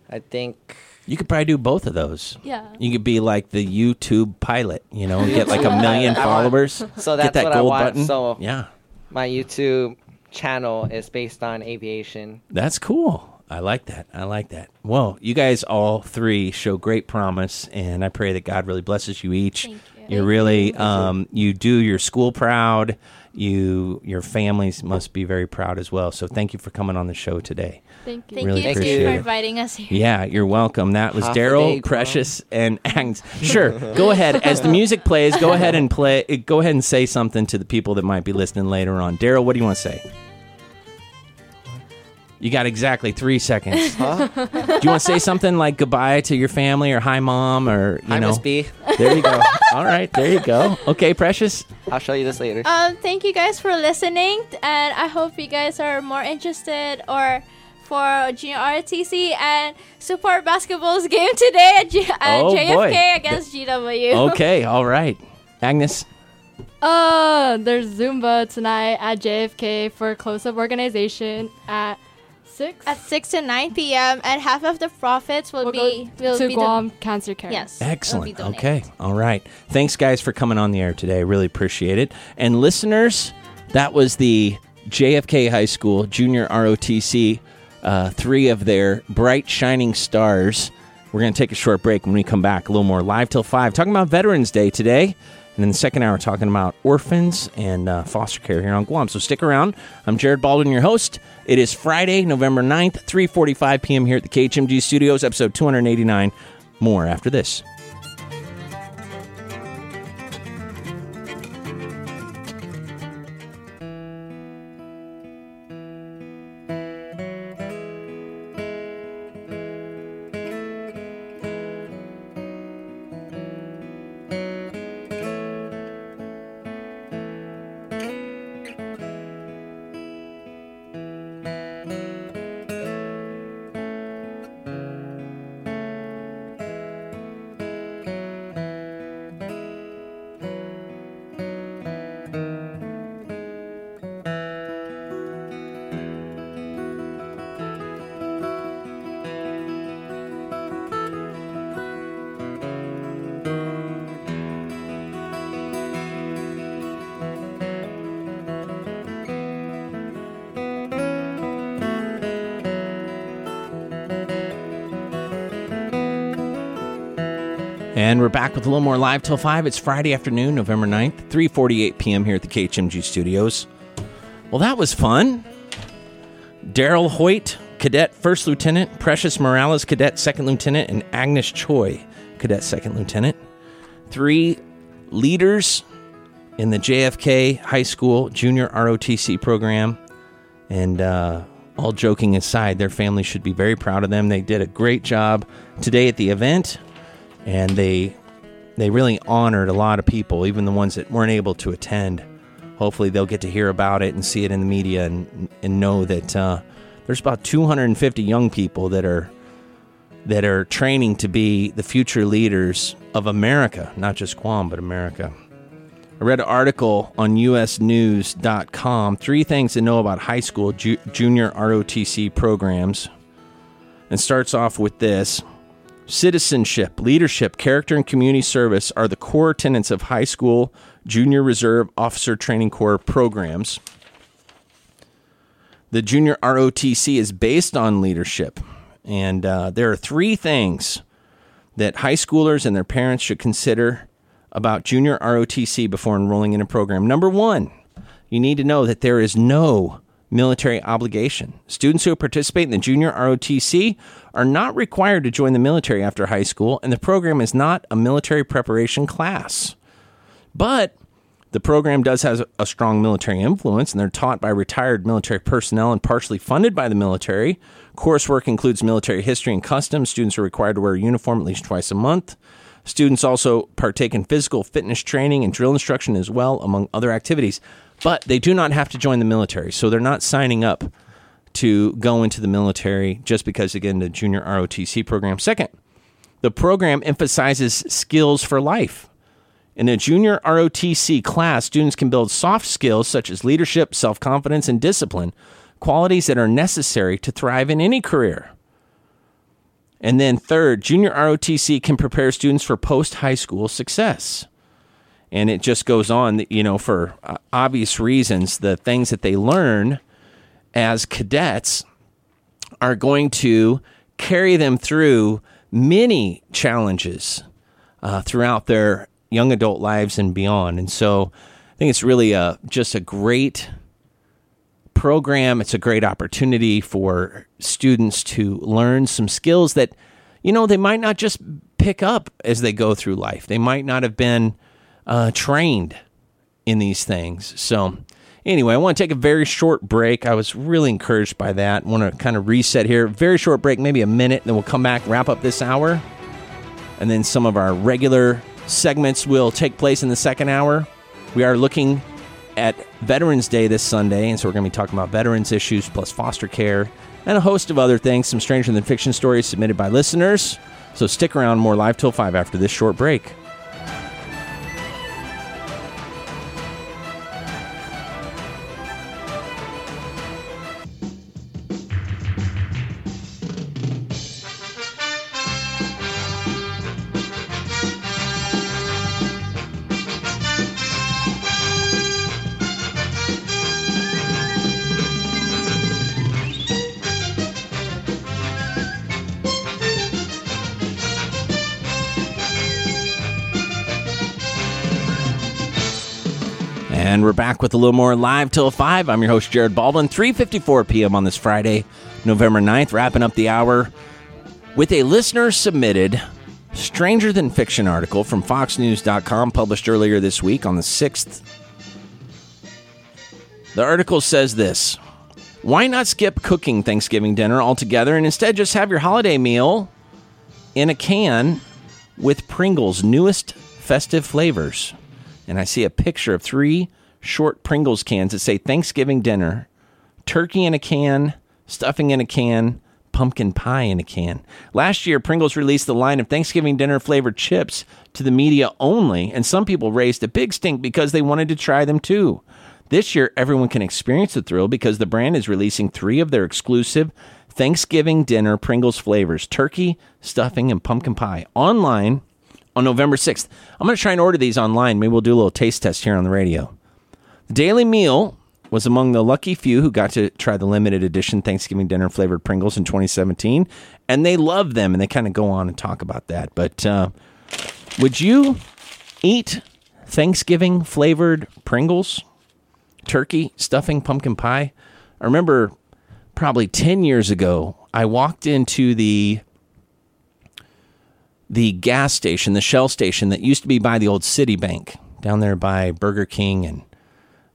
I think You could probably do both of those. Yeah. You could be like the YouTube pilot, you know, and get like a *laughs* million *laughs* followers. *laughs* So get that what I gold want. button. So yeah, my YouTube channel is based on aviation. that's cool. I like that. I like that. Well, you guys all three show great promise, and I pray that God really blesses you each. Thank you. You're really um, you do your school proud. You your families must be very proud as well. So thank you for coming on the show today. Thank you. Thank Really you appreciate for it. inviting us here. Yeah, you're welcome. That was Half Daryl. Precious, and Agnes. Sure, go ahead. As the music plays, go ahead and play. Go ahead and say something to the people that might be listening later on. Daryl, what do you want to say? You got exactly three seconds. Huh? Do you want to say something like goodbye to your family or hi, mom, or you Hi, know? Miss B. There you go. All right, there you go. Okay, Precious. I'll show you this later. Um, thank you guys for listening, and I hope you guys are more interested or for junior ROTC and support basketball's game today at, G- at Oh, JFK boy. against GW. Okay, all right. Agnes. Uh, there's Zumba tonight at JFK for close-up organization at six. At 6 to 9 p.m. and half of the profits will We'll be go will to be Guam Cancer Care. Yes. Excellent. Okay. All right. Thanks, guys, for coming on the air today. Really appreciate it. And listeners, that was the JFK High School Junior ROTC, uh, three of their bright, shining stars. We're going to take a short break. When we come back, a little more live till 5, talking about Veterans Day today. And in the second hour, talking about orphans and uh, foster care here on Guam. So stick around. I'm Jared Baldwin, your host. It is Friday, November 9th, 3.45 p.m. here at the KHMG Studios, episode 289. More after this. And we're back with a little more live till 5. It's Friday afternoon, November 9th, 3:48 p.m. here at the KHMG studios. Well, that was fun. Daryl Hoyt, cadet first lieutenant, Precious Morales, cadet second lieutenant, and Agnes Choi, cadet second lieutenant. Three leaders in the JFK High School Junior ROTC program. And uh, all joking aside, their family should be very proud of them. They did a great job today at the event, and they they really honored a lot of people, even the ones that weren't able to attend. Hopefully, they'll get to hear about it and see it in the media and and know that uh, there's about 250 young people that are that are training to be the future leaders of America, not just Guam, but America. I read an article on usnews.com, three things to know about high school ju- junior ROTC programs. And starts off with this Citizenship, leadership, character, and community service are the core tenets of high school junior reserve officer training corps programs. The junior ROTC is based on leadership. And uh, there are three things that high schoolers and their parents should consider about junior ROTC before enrolling in a program. Number one, you need to know that there is no military obligation. Students who participate in the junior ROTC are not required to join the military after high school, and the program is not a military preparation class. But the program does have a strong military influence, and they're taught by retired military personnel and partially funded by the military. Coursework includes military history and customs. Students are required to wear a uniform at least twice a month. Students also partake in physical fitness training and drill instruction as well, among other activities. But they do not have to join the military, so they're not signing up to go into the military just because, again, the junior ROTC program. Second, the program emphasizes skills for life. In a junior ROTC class, students can build soft skills such as leadership, self confidence, and discipline, qualities that are necessary to thrive in any career. And then third, junior ROTC can prepare students for post high school success. And it just goes on, you know, for uh, obvious reasons, the things that they learn as cadets are going to carry them through many challenges uh, throughout their young adult lives and beyond. And so I think it's really a, just a great program. It's a great opportunity for students to learn some skills that, you know, they might not just pick up as they go through life. They might not have been uh, trained in these things. So, anyway, I want to take a very short break. I was really encouraged by that. I want to kind of reset here. Very short break, maybe a minute, then we'll come back, wrap up this hour. And then some of our regular segments will take place in the second hour. We are looking at Veterans Day this Sunday, and so we're going to be talking about veterans issues plus foster care and a host of other things, some stranger than fiction stories submitted by listeners. So stick around, more live till 5 after this short break. Back with a little more live till 5. I'm your host, Jared Baldwin. 3.54 p.m. on this Friday, November 9th, wrapping up the hour with a listener submitted Stranger Than Fiction article from FoxNews.com published earlier this week on the 6th. The article says this Why not skip cooking Thanksgiving dinner altogether and instead just have your holiday meal in a can with Pringles' newest festive flavors? And I see a picture of three short Pringles cans that say Thanksgiving dinner, turkey in a can, stuffing in a can, pumpkin pie in a can. Last year, Pringles released the line of Thanksgiving dinner flavored chips to the media only, and some people raised a big stink because they wanted to try them too. This year, everyone can experience the thrill because the brand is releasing three of their exclusive Thanksgiving dinner Pringles flavors turkey, stuffing, and pumpkin pie online on November 6th. I'm going to try and order these online. Maybe we'll do a little taste test here on the radio. Daily Meal was among the lucky few who got to try the limited edition Thanksgiving dinner flavored Pringles in 2017, and they love them, and they kind of go on and talk about that. But uh, would you eat Thanksgiving flavored Pringles? Turkey, stuffing, pumpkin pie? I remember probably 10 years ago, I walked into the the gas station, the Shell station that used to be by the old Citibank down there by Burger King and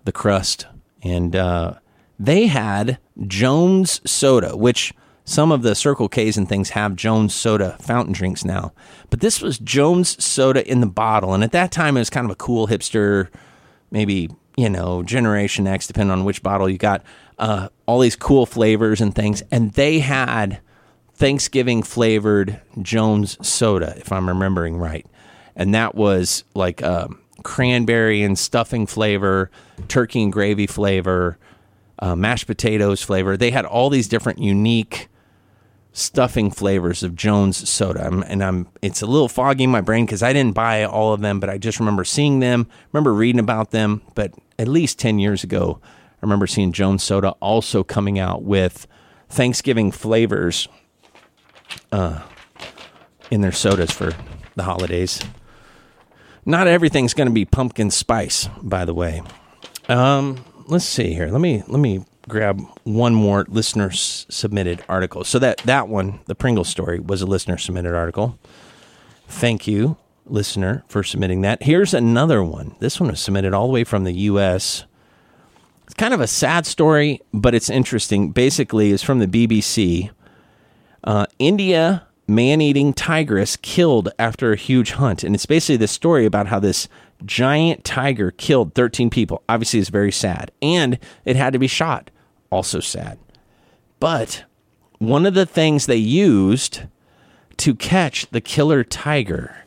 the Crust, and uh, they had Jones Soda, which some of the Circle K's and things have Jones Soda fountain drinks now, but this was Jones Soda in the bottle, and at that time it was kind of a cool hipster, maybe you know Generation X, depending on which bottle you got. Uh, all these cool flavors and things, and they had Thanksgiving flavored Jones soda, if I'm remembering right. And that was like um, cranberry and stuffing flavor, turkey and gravy flavor, uh, mashed potatoes flavor. They had all these different unique stuffing flavors of Jones soda. And I'm it's a little foggy in my brain because I didn't buy all of them, but I just remember seeing them, remember reading about them. But at least 10 years ago, I remember seeing Jones soda also coming out with Thanksgiving flavors uh, in their sodas for the holidays. Not everything's going to be pumpkin spice, by the way. Um, let's see here. Let me let me grab one more listener submitted article. So that that one, the Pringle story, was a listener submitted article. Thank you, listener, for submitting that. Here's another one. This one was submitted all the way from the U.S. It's kind of a sad story, but it's interesting. Basically, it's from the BBC. Uh, India man eating tigress killed after a huge hunt. And it's basically this story about how this giant tiger killed 13 people. Obviously, it's very sad. And it had to be shot. Also sad. But one of the things they used to catch the killer tiger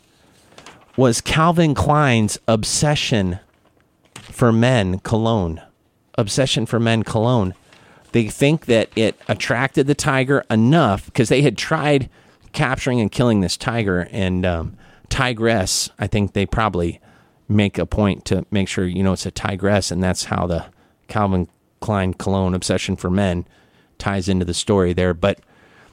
was Calvin Klein's Obsession for Men cologne. Obsession for Men cologne. They think that it attracted the tiger enough because they had tried capturing and killing this tiger and um, tigress. I think they probably make a point to make sure you know it's a tigress, and that's how the Calvin Klein cologne obsession for men ties into the story there. But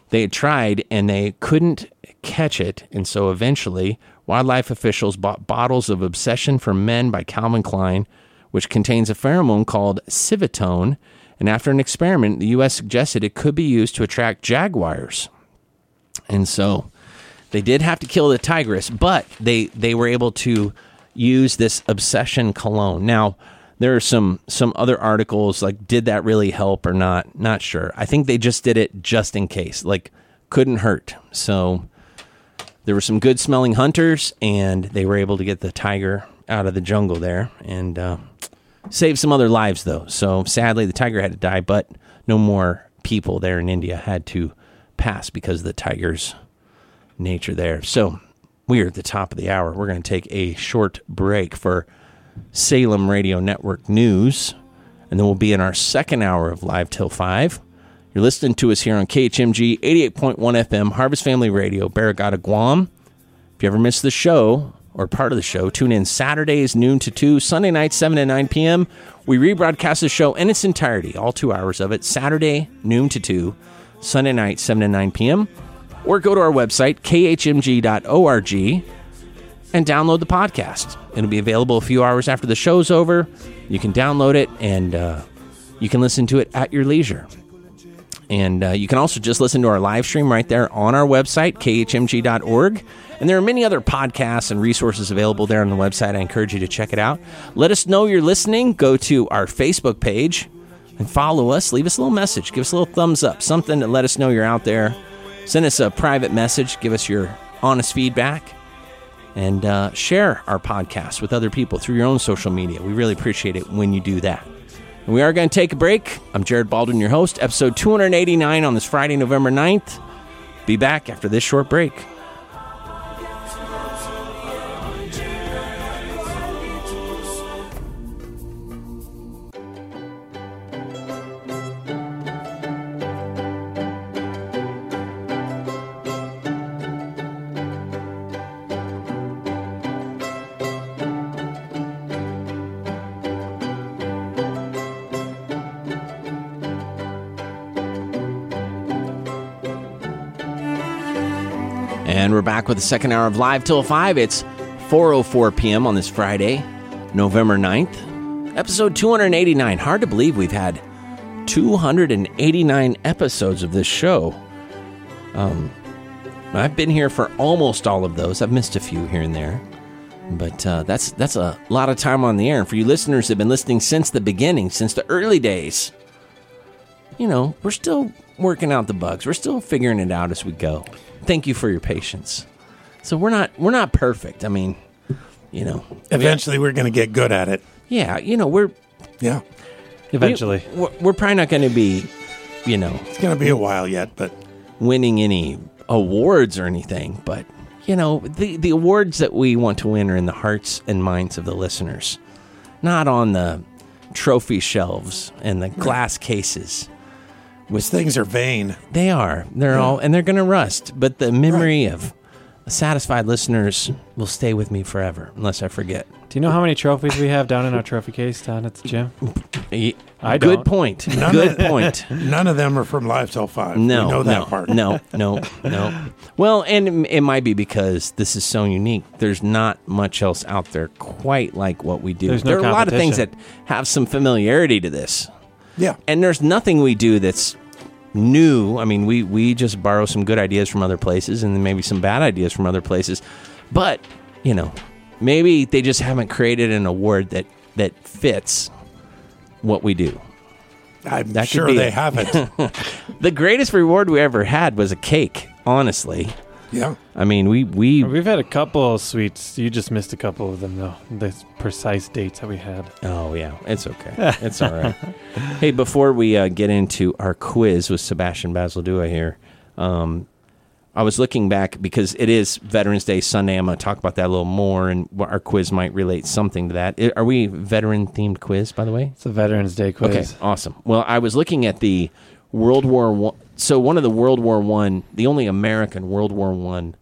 they had tried and they couldn't catch it, and so eventually, wildlife officials bought bottles of Obsession for Men by Calvin Klein, which contains a pheromone called civetone. And after an experiment, the U.S. suggested it could be used to attract jaguars. And so they did have to kill the tigress, but they they were able to use this obsession cologne. Now, there are some some other articles like did that really help or not? Not sure. I think they just did it just in case. Like couldn't hurt. So there were some good smelling hunters and they were able to get the tiger out of the jungle there and uh, save some other lives though. So sadly the tiger had to die, but no more people there in India had to pass because of the tiger's nature there. So we are at the top of the hour. We're going to take a short break for Salem Radio Network news, and then we'll be in our second hour of Live Till 5. You're listening to us here on KHMG 88.1 FM, Harvest Family Radio, Barrigada, Guam. If you ever miss the show or part of the show, tune in Saturdays, noon to 2, Sunday nights, 7 to 9 p.m. We rebroadcast the show in its entirety, all two hours of it, Saturday, noon to 2, Sunday night, 7 to 9 p.m. Or go to our website, khmg.org, and download the podcast. It'll be available a few hours after the show's over. You can download it and uh, you can listen to it at your leisure. And uh, you can also just listen to our live stream right there on our website, khmg.org. And there are many other podcasts and resources available there on the website. I encourage you to check it out. Let us know you're listening. Go to our Facebook page and follow us. Leave us a little message. Give us a little thumbs up, something to let us know you're out there. Send us a private message. Give us your honest feedback and uh, share our podcast with other people through your own social media. We really appreciate it when you do that. And we are going to take a break. I'm Jared Baldwin, your host, episode 289 on this Friday, November 9th. Be back after this short break. With the second hour of Live Till 5. It's 4.04 p.m. on this Friday, November 9th. Episode 289. Hard to believe we've had 289 episodes of this show. Um, I've been here for almost all of those. I've missed a few here and there. But uh, that's that's a lot of time on the air. And for you listeners that have been listening since the beginning, since the early days, you know, we're still working out the bugs. We're still figuring it out as we go. Thank you for your patience. So we're not we're not perfect. I mean, you know, Eventually, we're going to get good at it. yeah, you know, we're Yeah. Eventually. we're, we're probably not going to be, you know, It's going to be a while yet, but winning any awards or anything, but you know, the the awards that we want to win are in the hearts and minds of the listeners, not on the trophy shelves and the glass cases. these things are vain. They are. They're all, and they're going to rust. But the memory of satisfied listeners will stay with me forever, unless I forget. Do you know how many trophies we have down in our trophy case down at the gym? I Good don't. point. None Good *laughs* of- point. None of them are from Live Till 5. No, we know that no, part. no, *laughs* no, no. Well, and it, it might be because this is so unique. There's not much else out there quite like what we do. There's no there are a lot of things that have some familiarity to this, Yeah. and there's nothing we do that's new. I mean, we we just borrow some good ideas from other places, and then maybe some bad ideas from other places. But you know, maybe they just haven't created an award that that fits what we do. I'm That sure they it. haven't. *laughs* The greatest reward we ever had was a cake. Honestly, yeah. I mean, we we We've had a couple of sweets. You just missed a couple of them, though. The precise dates that we had. Oh yeah, it's okay. It's all right. *laughs* hey, before we uh, get into our quiz with Sebastian Basildua here, um, I was looking back because it is Veterans Day Sunday. I'm going to talk about that a little more, and what our quiz might relate something to that. I- Are we veteran themed quiz, by the way? It's a Veterans Day quiz. Okay, awesome. Well, I was looking at the World War One. So one of the World War One, the only American World War One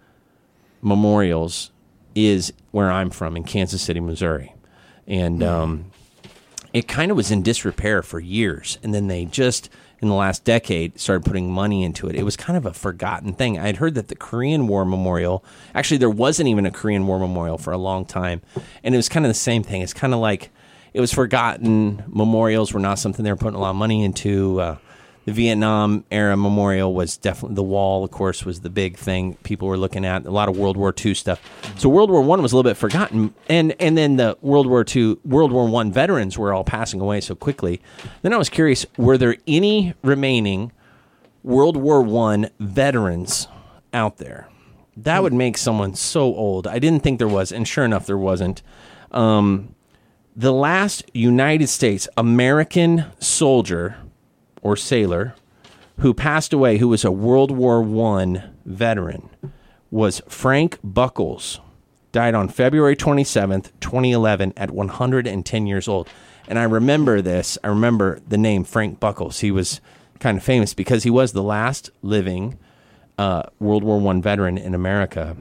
memorials is where I'm from in Kansas City, Missouri, and um, it kind of was in disrepair for years, and then they just in the last decade started putting money into it. It was kind of a forgotten thing. I had heard that the Korean War Memorial, actually, there wasn't even a Korean War Memorial for a long time, and it was kind of the same thing. It's kind of like it was forgotten. Memorials were not something they were putting a lot of money into. Uh, the Vietnam era memorial was definitely the wall. Of course, was the big thing people were looking at. A lot of World War II stuff. So World War One was a little bit forgotten, and and then the World War II, World War One veterans were all passing away so quickly. Then I was curious: were there any remaining World War One veterans out there? That would make someone so old. I didn't think there was, and sure enough, there wasn't. Um, the last United States American soldier or sailor who passed away, who was a World War One veteran, was Frank Buckles. Died on February 27th, 2011, at 110 years old. And I remember this. I remember the name Frank Buckles. He was kind of famous because he was the last living uh, World War One veteran in America.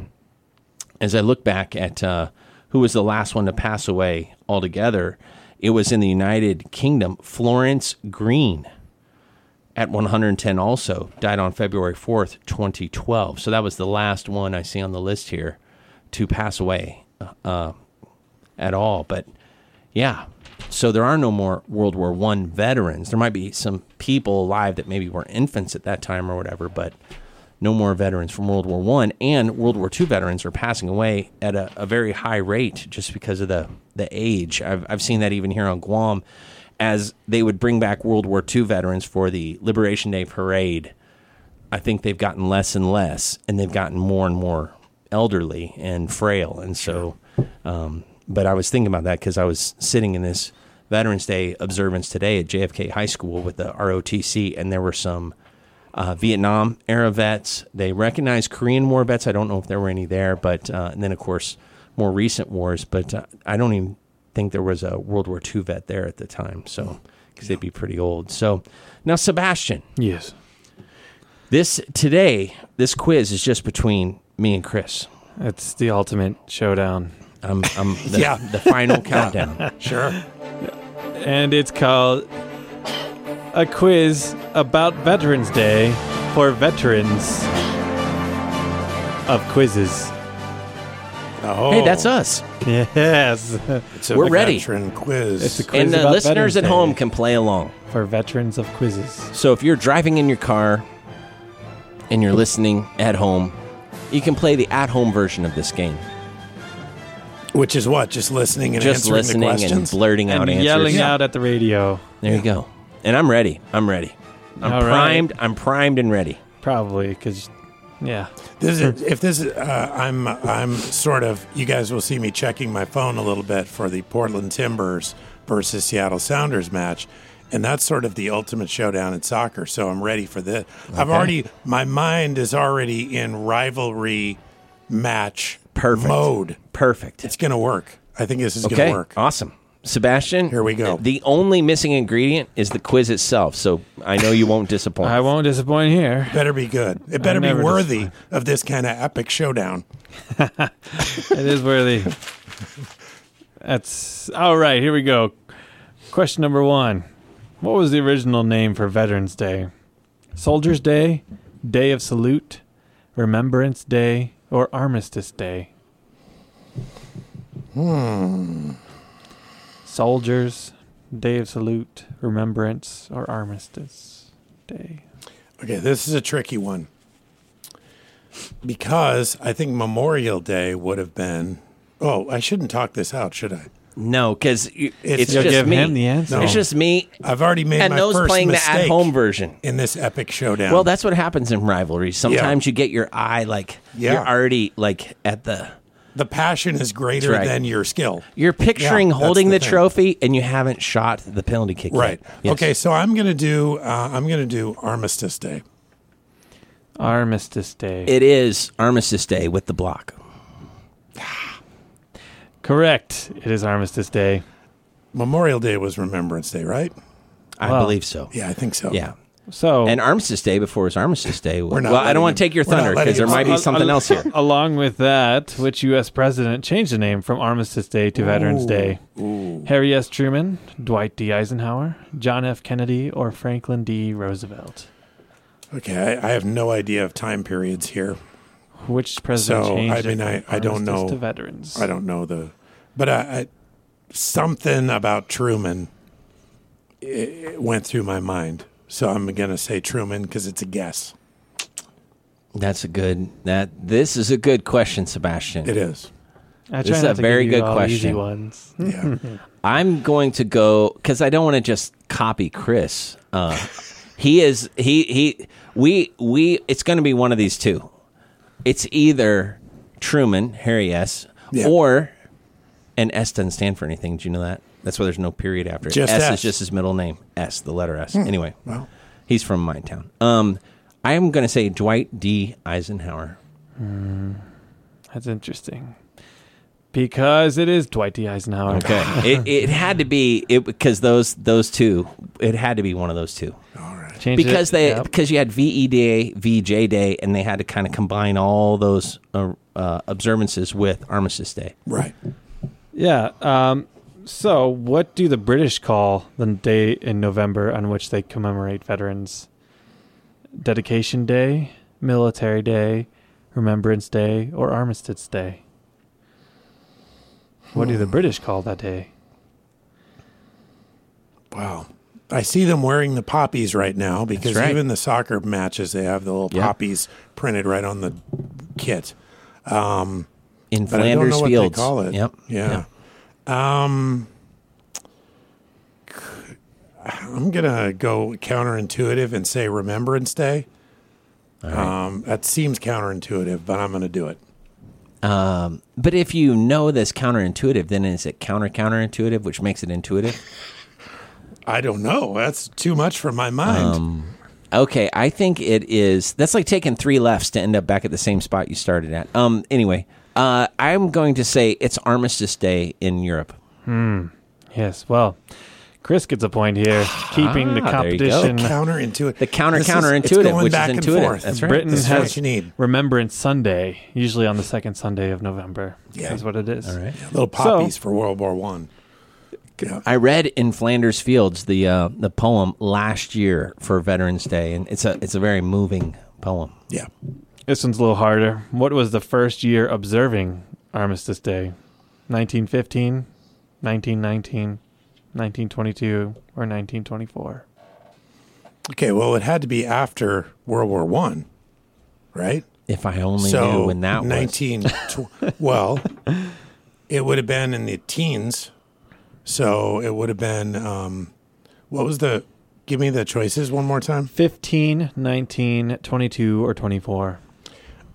As I look back at uh, who was the last one to pass away altogether, it was in the United Kingdom. Florence Green at 110 also died on February 4th, 2012. So that was the last one I see on the list here to pass away uh, at all. But yeah, so there are no more World War One veterans. There might be some people alive that maybe were infants at that time or whatever, but no more veterans from World War One and World War Two veterans are passing away at a, a very high rate just because of the the age. I've I've seen that even here on Guam as they would bring back World War II veterans for the Liberation Day parade, I think they've gotten less and less, and they've gotten more and more elderly and frail. And so, um, but I was thinking about that because I was sitting in this Veterans Day observance today at JFK High School with the ROTC, and there were some uh, Vietnam era vets. They recognized Korean War vets. I don't know if there were any there, but uh, and then of course more recent wars. But uh, I don't even think there was a World War II vet there at the time, so hmm. because they'd be pretty old. So now, Sebastian, Yes. this today, this quiz is just between me and Chris. It's the ultimate showdown. I'm, I'm *laughs* the, Yeah. the final countdown. *laughs* Sure. And it's called a quiz about Veterans Day for veterans of quizzes. Oh, Hey, that's us, Yes. It's a we're ready. veteran quiz. It's a quiz and the about listeners Veterans at home can play along. for veterans of quizzes. So if you're driving in your car and you're listening at home, you can play the at-home version of this game. Which is what? Just listening and just answering the listening and questions. blurting out and answers. yelling out at the radio. There you go. And I'm ready. I'm ready. I'm All right. primed. I'm primed and ready. Probably because, yeah. This is, if this is, uh, I'm, I'm sort of. You guys will see me checking my phone a little bit for the Portland Timbers versus Seattle Sounders match, and that's sort of the ultimate showdown in soccer. So I'm ready for this. I've already, my mind is already in rivalry match Perfect. mode. Perfect. It's gonna work. I think this is okay. gonna work. Awesome. Sebastian, Here we go. The only missing ingredient is the quiz itself, so I know you won't disappoint. I won't disappoint here. Better be good. It better be worthy disappoint. of this kind of epic showdown. *laughs* It is worthy. That's all right. Here we go. Question number one: What was the original name for Veterans Day? Soldiers Day, Day of Salute, Remembrance Day, or Armistice Day? Hmm. Soldiers, Day of Salute, Remembrance, or Armistice Day? Okay, this is a tricky one. Because I think Memorial Day would have been. Oh, I shouldn't talk this out, should I? no, because it's, It's- just give me. him the answer. No. It's just me I've already made and my those first playing the mistake at-home version. in this epic showdown. Well, that's what happens in rivalries. Sometimes you get your eye like Yeah. you're already like at the. The passion is greater right. than your skill. You're picturing Yeah, holding the the, trophy and you haven't shot the penalty kick. yet. Right. Yes. Okay, so I'm gonna do. Uh, I'm gonna do Armistice Day. Armistice Day. It is Armistice Day with the block. *sighs* Correct. It is Armistice Day. Memorial Day was Remembrance Day, right? I Wow. believe so. Yeah, I think so. Yeah. So And Armistice Day before it was Armistice Day. We're not well, I don't want to take your thunder because there might be something else here. Along with that, which U.S. president changed the name from Armistice Day to Veterans Day? Harry S. Truman, Dwight D. Eisenhower, John F. Kennedy, or Franklin D. Roosevelt? Okay, I, I have no idea of time periods here. Which president So, changed I mean, it I- from I don't know. to veterans? I don't know the, but I, I something about Truman it, it went through my mind. So I'm gonna say Truman because it's a guess. That's a good. That this is a good question, Sebastian. It is. I This is a very good question. ones. Yeah. *laughs* I'm going to go because I don't want to just copy Chris. Uh, he is he he we we. It's going to be one of these two. It's either Truman Harry S. Yeah. or and S doesn't stand for anything. Do you know that? That's why there's no period after it. Just S, S. Hmm. is just his middle name. S, the letter S. Anyway, Well, he's from my town. Um, I am going to say Dwight D. Eisenhower. That's interesting. Because it is Dwight D. Eisenhower. Okay, *laughs* it, it had to be it because those those two. It had to be one of those two. Changed it- because they yep. because you had VE Day, VJ Day, and they had to kind of combine all those uh, uh, observances with Armistice Day. right. Yeah. Um, so, what do the British call the day in November on which they commemorate veterans? Dedication Day, Military Day, Remembrance Day, or Armistice Day? What do the hmm. British call that day? Wow. I see them wearing the poppies right now because right. even the soccer matches they have the little Yep. poppies printed right on the kit. Um, in But I don't Flanders know what Fields. they call it. Yep. Yeah. Um, I'm gonna go counterintuitive and say Remembrance Day. Um, that seems counterintuitive, but I'm gonna do it. Um, but if you know this counterintuitive, then is it counter counterintuitive, which makes it intuitive? I don't know. That's too much for my mind. Okay, I think it is. That's like taking three lefts to end up back at the same spot you started at. Um. Anyway, uh, I'm going to say it's Armistice Day in Europe. Yes, well, Chris gets a point here, *sighs* keeping the Ah, there you go. competition. counterintuitive. The counter This is- counterintuitive, it's going which is back and intuitive. forth. That's right. Britain This is has what you need. Remembrance Sunday, usually on the second Sunday of November. Yeah. That's what it is. All right. Little poppies for World War One. Yeah. I read in Flanders Fields the uh, the poem last year for Veterans Day, and it's a it's a very moving poem. Yeah. This one's a little harder. What was the first year observing Armistice Day? 1915, 1919, 1922, or 1924? Okay. Well, it had to be after World War One, right? If I only so knew when that was. 19 tw- *laughs* well it would have been in the teens so it would have been um what was the give me the choices one more time 15, 19, 22, or 24?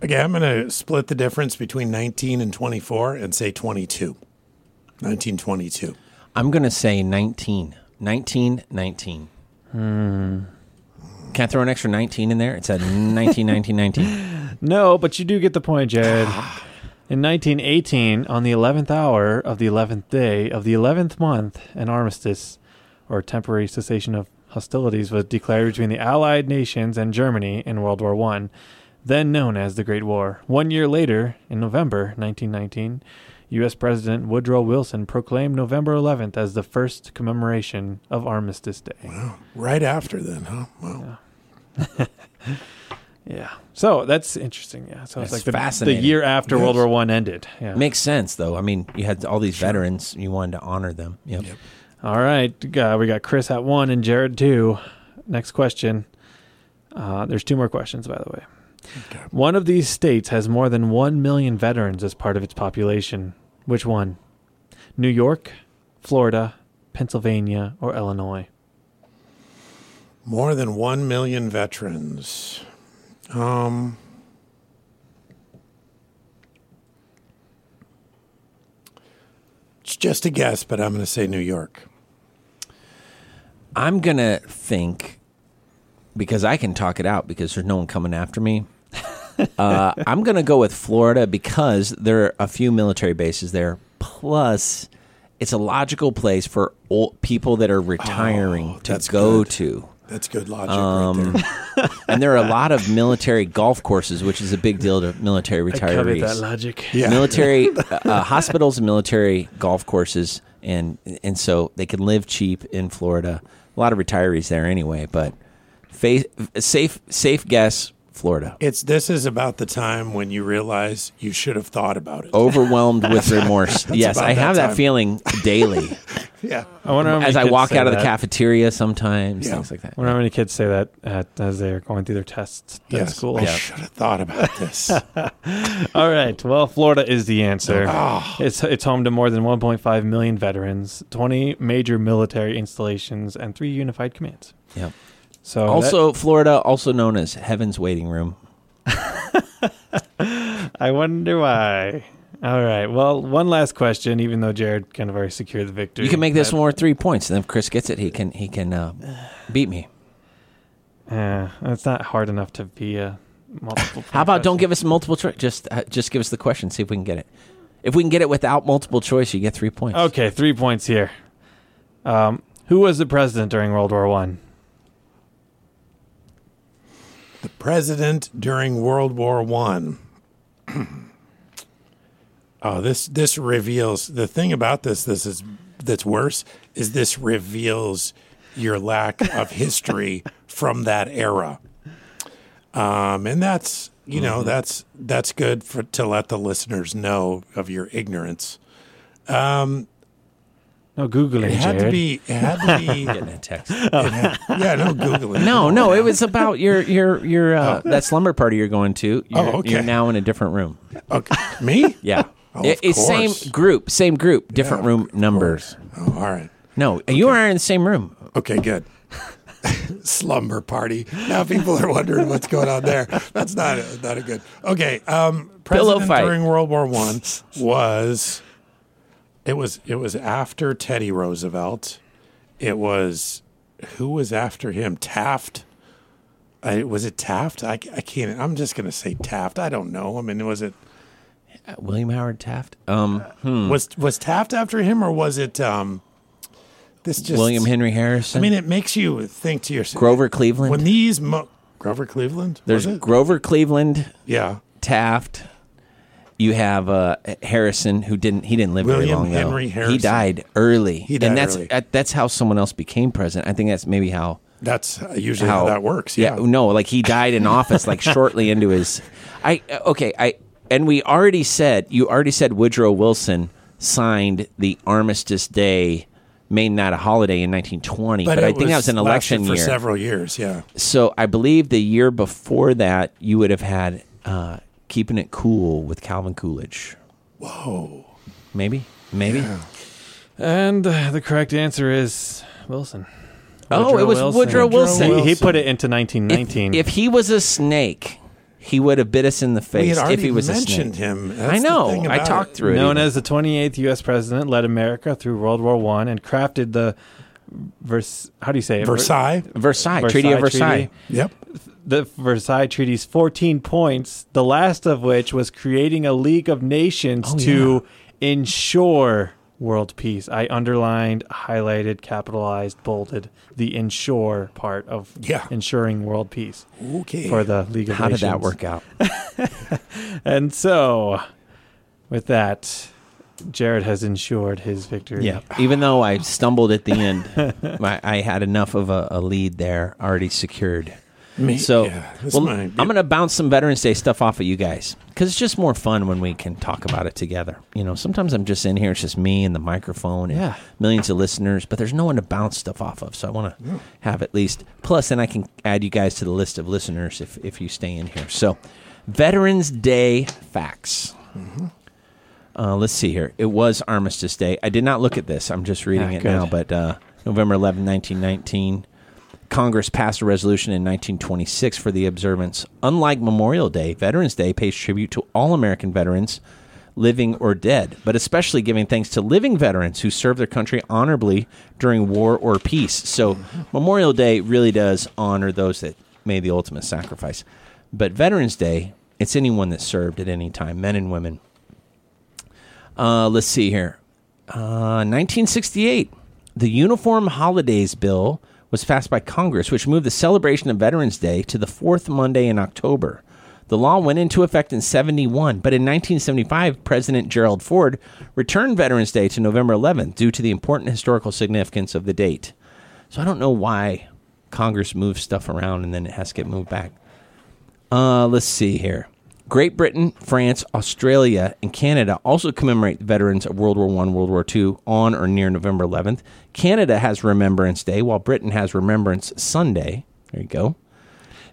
Okay i'm gonna split the difference between 19 and 24 and say 22 1922 I'm going to say 19. 19, 19. Hmm. Can I throw an extra 19 in there? It's at 19, 19, 19. *laughs* No, but you do get the point, Jared. Ah. In 1918, on the 11th hour of the 11th day of the 11th month, an armistice, or temporary cessation of hostilities, was declared between the Allied nations and Germany in World War I, then known as the Great War. One year later, in November 1919, U.S. President Woodrow Wilson proclaimed November 11th as the first commemoration of Armistice Day. Wow. right after then huh well *laughs* Yeah. So that's interesting. Yeah. So That's it's like the, the year after Yes. World War One ended. Yeah. Makes sense, though. I mean, you had all these veterans, you wanted to honor them. Yep. Yep. All right. Uh, we got Chris at one and Jared two. Next question. Uh, there's two more questions, by the way. Okay. One of these states has more than 1 million veterans as part of its population. Which one? New York, Florida, Pennsylvania, or Illinois? more than 1 million veterans um it's just a guess but i'm going to say new york I'm going to think, because I can talk it out because there's no one coming after me. *laughs* uh, I'm going to go with Florida because there are a few military bases there. Plus, it's a logical place for old people that are retiring Oh, to go good. to. That's good logic Um, right there. *laughs* and there are a lot of military golf courses, which is a big deal to military I covet retirees. that logic. Yeah. military *laughs* uh, uh, hospitals and military golf courses, and and so they can live cheap in Florida. A lot of retirees there anyway, but fa- safe safe guess Florida. It's this is about the time when you realize you should have thought about it. Overwhelmed with *laughs* remorse. yes, I have that that feeling daily *laughs* Yeah. I wonder how many as I walk out of the that. cafeteria. Sometimes Yeah. things like that. I wonder how many kids say that at, as they're going through their tests at Yes. school. I should have thought about this. *laughs* All right. Well, Florida is the answer. oh, It's it's home to more than 1.5 million veterans, 20 major military installations, and three unified commands. Yep. So that- Also, Florida, also known as Heaven's Waiting Room. *laughs* I wonder why. All right. Well, one last question. Even though Jared kind of already secured the victory, You can make this but- one worth three points, and then if Chris gets it, he can he can uh, beat me. *sighs* Yeah, it's not hard enough to be a multiple. How about don't give us multiple choice? Just uh, just give us the question, see if we can get it. If we can get it without multiple choice, you get three points. Okay, three points here. Um, who was the president during World War One? the president during World War One. *clears throat* oh, this this reveals the thing about this. This is that's worse is this reveals your lack of history *laughs* from that era. Um, and that's you know that's that's good for to let the listeners know of your ignorance. No googling, It had Jared. to be. It had to be. *laughs* Getting a text. it had- yeah, no googling. No, no, it was about your your your uh, that slumber party you're going to. You're, Oh, okay. You're now in a different room. Okay. Me? Yeah, Oh, It- of it's same group, same group, different Yeah, room numbers. Oh, all right. No, you are in the same room. Okay, good. *laughs* Slumber party. Now people are wondering what's going on there. That's not a, not a good. Okay, um, Pillow president fight. during World War One was. It was it was after Teddy Roosevelt. It was who was after him? Taft. I, was it Taft? I, I can't. I'm just gonna say Taft. I don't know. I mean, was it Uh, William Howard Taft. Um, hmm. was was Taft after him or was it um? This just William Henry Harrison. I mean, it makes you think to yourself. Grover Cleveland. When these mo- Grover Cleveland, There's was it? Grover Cleveland, yeah, Taft. You have uh, Harrison, who didn't he didn't live very William long. though. Henry He died early, He died and that's early. that's how someone else became president. I think that's maybe how that's usually how, that works. Yeah, no, like he died in office like *laughs* shortly into his. I okay, I and we already said you already said Woodrow Wilson signed the Armistice Day, made that a holiday in 1920, but, I it think that was an election lasted for year. several years. Yeah, So I believe the year before that, you would have had uh, "Keeping It Cool" with Calvin Coolidge. whoa, Maybe, maybe. And uh, the correct answer is Wilson. Oh, it was Wilson. Woodrow Wilson. He, he put it into 1919. if he was a snake, he would have bit us in the face if he was a mentioned snake. him. I That's the know. thing I about talked it. through it. Known even. as the 28th U.S. president, led America through World War One and crafted the Vers- how do you say it? Versailles. Versailles, Treaty of Versailles Versailles. Treaty. Yep. The Versailles Treaty's 14 points, the last of which was creating a League of Nations Oh, to ensure world peace. I underlined, highlighted, capitalized, bolded the ensure part of Yeah. ensuring world peace Okay. for the League of Nations. How did that work out? *laughs* And so, with that, Jared has ensured his victory. Yeah. Even though I stumbled at the end, *laughs* my, I had enough of a, a lead there already secured. Me- So, yeah, well, I'm going to bounce some Veterans Day stuff off of you guys because it's just more fun when we can talk about it together. You know, sometimes I'm just in here, it's just me and the microphone and Yeah. millions of listeners, but there's no one to bounce stuff off of. So I want to have at least, plus, then I can add you guys to the list of listeners if, if you stay in here. So, Veterans Day facts. Uh, let's see here. It was Armistice Day. I did not look at this. I'm just reading Ah, it good. now. But uh, November 11, 1919, Congress passed a resolution in 1926 for the observance. Unlike Memorial Day, Veterans Day pays tribute to all American veterans, living or dead, but especially giving thanks to living veterans who served their country honorably during war or peace. So Memorial Day really does honor those that made the ultimate sacrifice. But Veterans Day, it's anyone that served at any time, men and women. Uh, let's see here. Uh, 1968, the Uniform Holidays Bill was passed by Congress, which moved the celebration of Veterans Day to the fourth Monday in October. The law went into effect in 71, but in 1975, President Gerald Ford returned Veterans Day to November 11th due to the important historical significance of the date. So I don't know why Congress moves stuff around and then it has to get moved back. Uh, let's see here. Great Britain, France, Australia, and Canada also commemorate veterans of World War One, World War Two on or near November 11th. Canada has Remembrance Day, while Britain has Remembrance Sunday. There you go.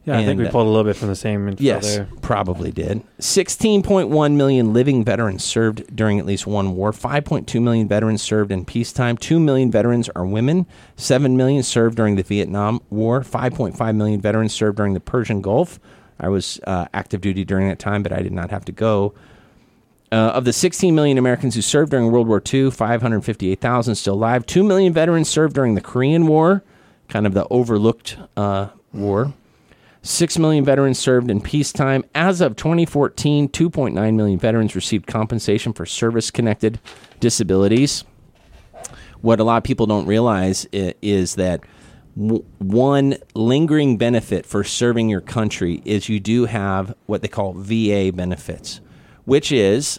Yeah, I think we uh, pulled a little bit from the same info Yes, there. probably did. 16.1 million living veterans served during at least one war. 5.2 million veterans served in peacetime. 2 million veterans are women. 7 million served during the Vietnam War. 5.5 million veterans served during the Persian Gulf. I was uh, active duty during that time, but I did not have to go. Uh, of the 16 million Americans who served during World War II, 558,000 still alive. 2 million veterans served during the Korean War, kind of the overlooked uh, war. 6 million veterans served in peacetime. As of 2014, 2.9 million veterans received compensation for service connected disabilities. What a lot of people don't realize is that one lingering benefit for serving your country is you do have what they call VA benefits, which is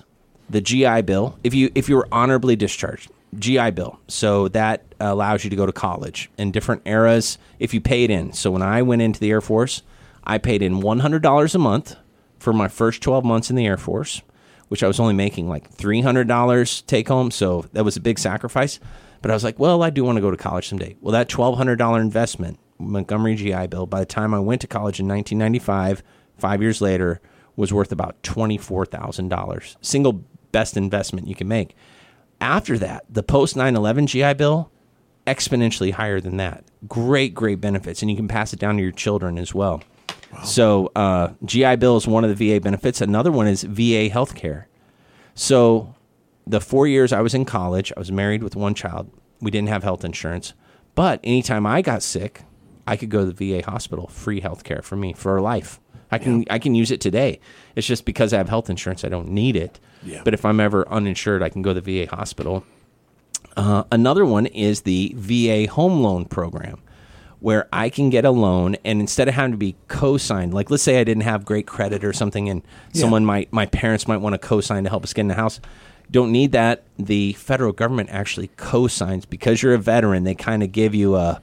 the GI Bill. If you if you were honorably discharged, GI Bill. So that allows you to go to college in different eras if you paid in. So when I went into the Air Force, I paid in one hundred dollars a month for my first twelve months in the Air Force, which I was only making like three hundred dollars take home. So that was a big sacrifice. But I was like, well, I do want to go to college someday. Well, that twelve hundred dollar investment, Montgomery GI Bill, by the time I went to college in nineteen ninety five, five years later, was worth about twenty four thousand dollars. Single best investment you can make. After that, the post 9/11 GI Bill exponentially higher than that. Great, great benefits, and you can pass it down to your children as well. So, uh, GI Bill is one of the VA benefits. Another one is VA healthcare. So, the four years I was in college, I was married with one child. We didn't have health insurance, but anytime I got sick, I could go to the VA hospital, free healthcare for me for life. I can I can use it today. It's just because I have health insurance, I don't need it. Yeah. But if I'm ever uninsured, I can go to the VA hospital. Uh, another one is the VA home loan program, where I can get a loan, and instead of having to be co-signed, like let's say I didn't have great credit or something, and someone might, my parents might want to co-sign to help us get in the house. Don't need that. The federal government actually co-signs because you're a veteran. They kind of give you a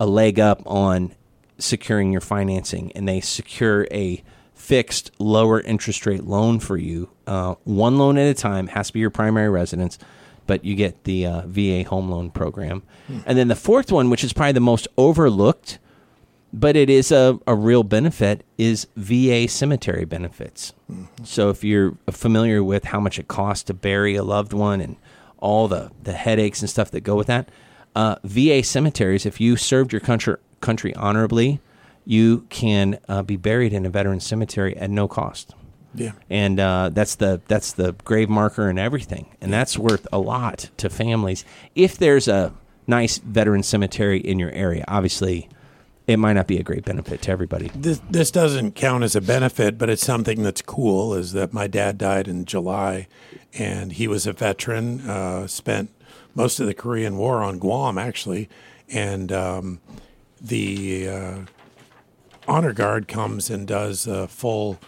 a leg up on securing your financing, and they secure a fixed lower interest rate loan for you, uh, one loan at a time. Has to be your primary residence, but you get the uh, VA home loan program. And then the fourth one, which is probably the most overlooked, but it is a, a real benefit, is VA cemetery benefits. So if you're familiar with how much it costs to bury a loved one and all the, the headaches and stuff that go with that, uh, VA cemeteries, if you served your country, country honorably, you can uh, be buried in a veteran cemetery at no cost Yeah. and uh, that's the that's the grave marker and everything, and that's worth a lot to families. If there's a nice veteran cemetery in your area, obviously, it might not be a great benefit to everybody. This this doesn't count as a benefit, but it's something that's cool. Is that my dad died in July, and he was a veteran. Uh, spent most of the Korean War on Guam, actually, and um, the uh, honor guard comes and does uh, full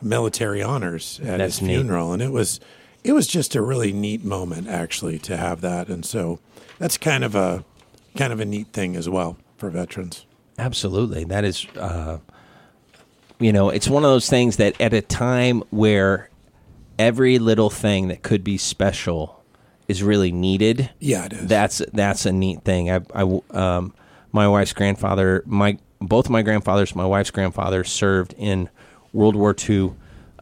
military honors at That's his neat. funeral, and it was it was just a really neat moment actually to have that, and so that's kind of a kind of a neat thing as well for veterans. Absolutely, that is, uh, you know, it's one of those things that at a time where every little thing that could be special is really needed. Yeah, it is. That's that's a neat thing. I, I um, my wife's grandfather, my both my grandfathers, my wife's grandfather served in World War II.